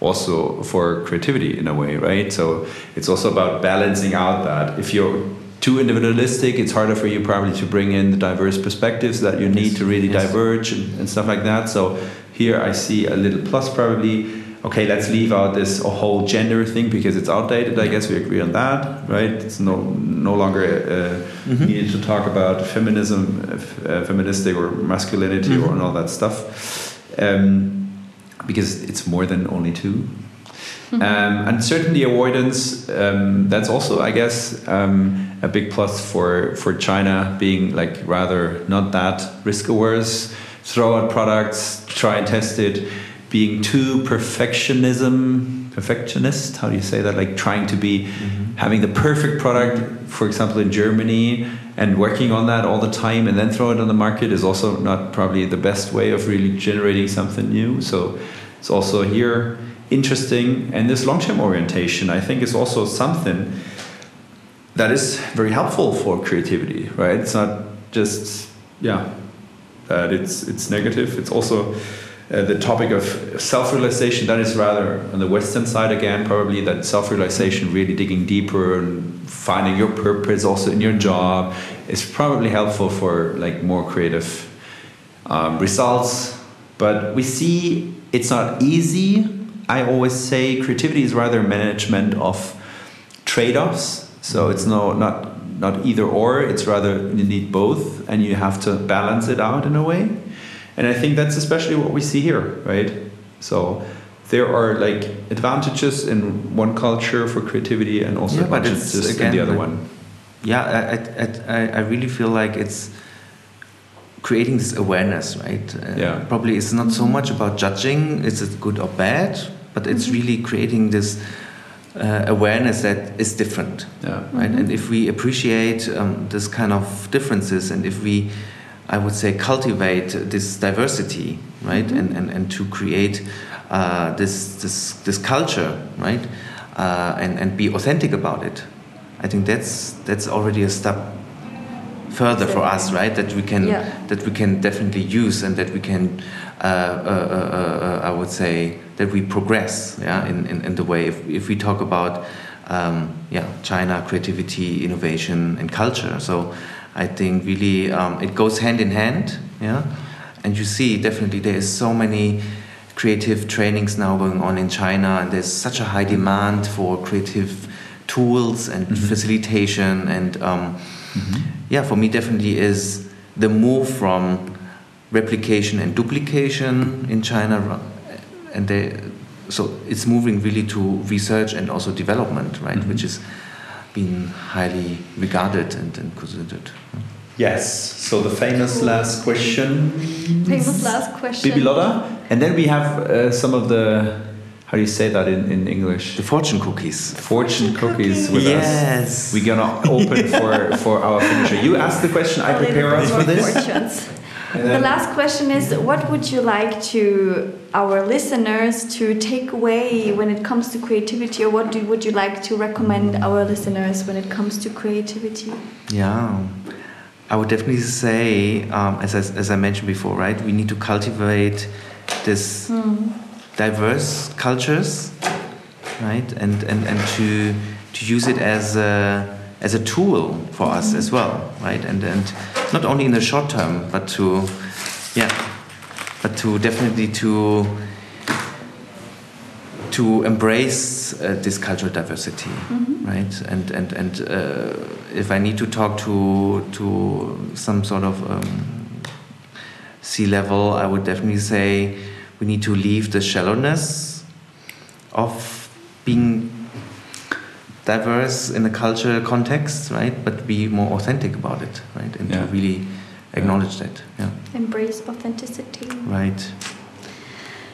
C: also for creativity in a way, right? So it's also about balancing out that if you're too individualistic, it's harder for you probably to bring in the diverse perspectives that you need yes. to really yes. diverge and, and, stuff like that. So here I see a little plus probably. Okay, let's leave out this whole gender thing because it's outdated. I guess we agree on that, right? It's no no longer uh, mm-hmm. needed to talk about feminism, uh, feministic or masculinity mm-hmm. or and all that stuff. Um, because it's more than only 2 mm-hmm. um, uncertainty avoidance um, that's also i guess um, a big plus for for china being like rather not that risk averse throw out products try and test it being too perfectionism perfectionist how do you say that? Like trying to be mm-hmm. having the perfect product for example in germany and working on that all the time and then throw it on the market is also not probably the best way of really generating something new. So it's also here interesting. And this long-term orientation i think is also something that is very helpful for creativity right? It's not just yeah that it's it's negative. It's also uh, the topic of self-realization that is rather on the western side again probably that self-realization really digging deeper and finding your purpose also in your job is probably helpful for like more creative um, results. But we see it's not easy. I always say creativity is rather management of trade-offs. So it's no not not either or it's rather you need both and you have to balance it out in a way and I think that's especially what we see here, right? So there are like advantages in one culture for creativity and also yeah, advantages again, in the other one.
D: Yeah, I, I, I really feel like it's creating this awareness, right?
C: Uh, yeah.
D: Probably it's not so much about judging, is it good or bad, but it's mm-hmm. really creating this uh, awareness that is different,
C: yeah.
D: right? Mm-hmm. And if we appreciate um, this kind of differences, and if we I would say, cultivate this diversity, right, mm-hmm. and, and, and to create uh, this, this, this culture, right, uh, and, and be authentic about it. I think that's, that's already a step further for us, right, that we can, yeah. that we can definitely use and that we can, uh, uh, uh, uh I would say, that we progress yeah, in, in, in the way. If, if we talk about um, yeah, China, creativity, innovation, and culture. So I think really um, it goes hand in hand. Yeah, and you see definitely there is so many creative trainings now going on in China, and there's such a high demand for creative tools and mm-hmm. facilitation. And um, mm-hmm. yeah, for me, definitely is the move from replication and duplication in China, and they, so it's moving really to research and also development, right, mm-hmm. which is been highly regarded and, and considered.
C: Yes. So the famous last question.
A: Famous last question.
C: Bibi Lotta. And then we have uh, some of the. How do you say that in, in English?
D: The fortune cookies.
C: Fortune, cookies, with
D: yes.
C: us. Yes. We're gonna open for, for our finisher. You ask the question. I prepare us for this.
A: Fortunes. The last question is What would you like to our listeners to take away when it comes to creativity, or what do, would you like to recommend our listeners when it comes to creativity?
D: Yeah. I would definitely say, um, as, I, as I mentioned before, right, we need to cultivate this mm. diverse cultures, right, and, and, and to, to use it as a, as a tool for us mm. as well, right, and, and not only in the short term, but to, yeah, but to definitely to to embrace uh, this cultural diversity, mm-hmm. right? And and and uh, if I need to talk to to some sort of um, C-level, I would definitely say we need to leave the shallowness of being diverse in a cultural context, right? But be more authentic about it, right? And yeah. to really acknowledge that. Yeah.
A: Embrace authenticity.
D: Right.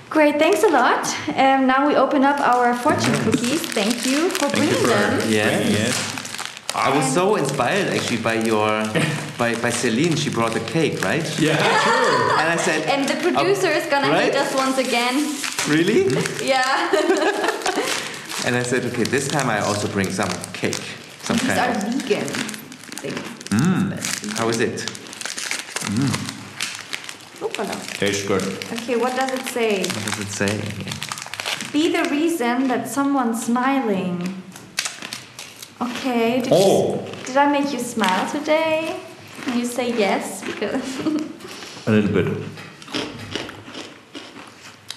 A: Great, thanks a lot. Um, now we open up our fortune yes. cookies. Thank you for Thank bringing you for them.
D: Yes. yes. I was so inspired actually by your by, by Celine. She brought the cake, right?
C: Yeah, true.
D: And I said,
A: and the producer uh, is gonna right? hit us once again.
D: Really?
A: yeah.
D: and I said, okay, this time I also bring some cake, some
A: These
D: kind
A: are
D: of.
A: vegan
D: things. Mm. How is it?
C: Mm. Tastes good.
A: Okay, what does it say?
D: What does it say?
A: Be the reason that someone's smiling. Okay.
C: Did oh.
A: You, did I make you smile today? Can you say yes? Because.
C: A little bit.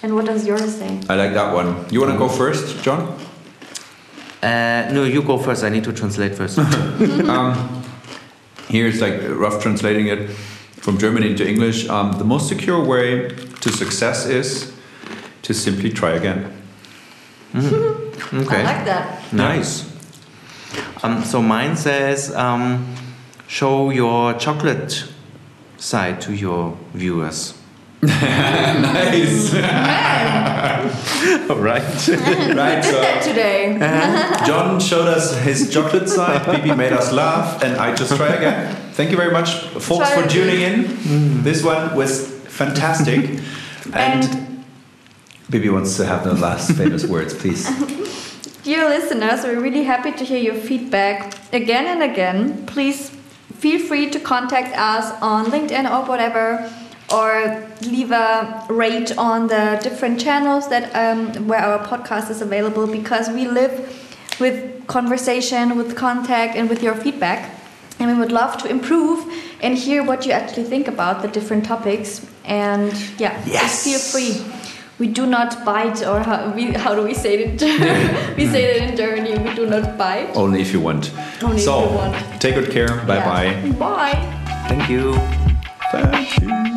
A: And what does yours say?
C: I like that one. You want to go first, John?
D: Uh, no, you go first. I need to translate first.
C: um, here's like rough translating it from German into English. Um, the most secure way to success is to simply try again.
D: Mm. Okay.
A: I like that.
D: Nice. Um, so mine says, um, show your chocolate side to your viewers.
C: nice.
D: All right.
C: right.
A: So today.
C: Uh, John showed us his chocolate side. Bibi made us laugh, and I just try again. Thank you very much, folks, try for tuning in. Mm. This one was fantastic, and, and Bibi wants to have the last famous words, please.
A: Dear listeners, we're really happy to hear your feedback again and again. Please feel free to contact us on LinkedIn or whatever or leave a rate on the different channels that um, where our podcast is available because we live with conversation with contact and with your feedback and we would love to improve and hear what you actually think about the different topics. And yeah
C: yes.
A: just feel free we do not bite or how, we, how do we say it we say it in Germany we do not bite.
C: Only if you want.
A: Only
C: so
A: if you want.
C: take good care. Bye yeah.
A: bye bye.
D: Thank you.
C: Thank you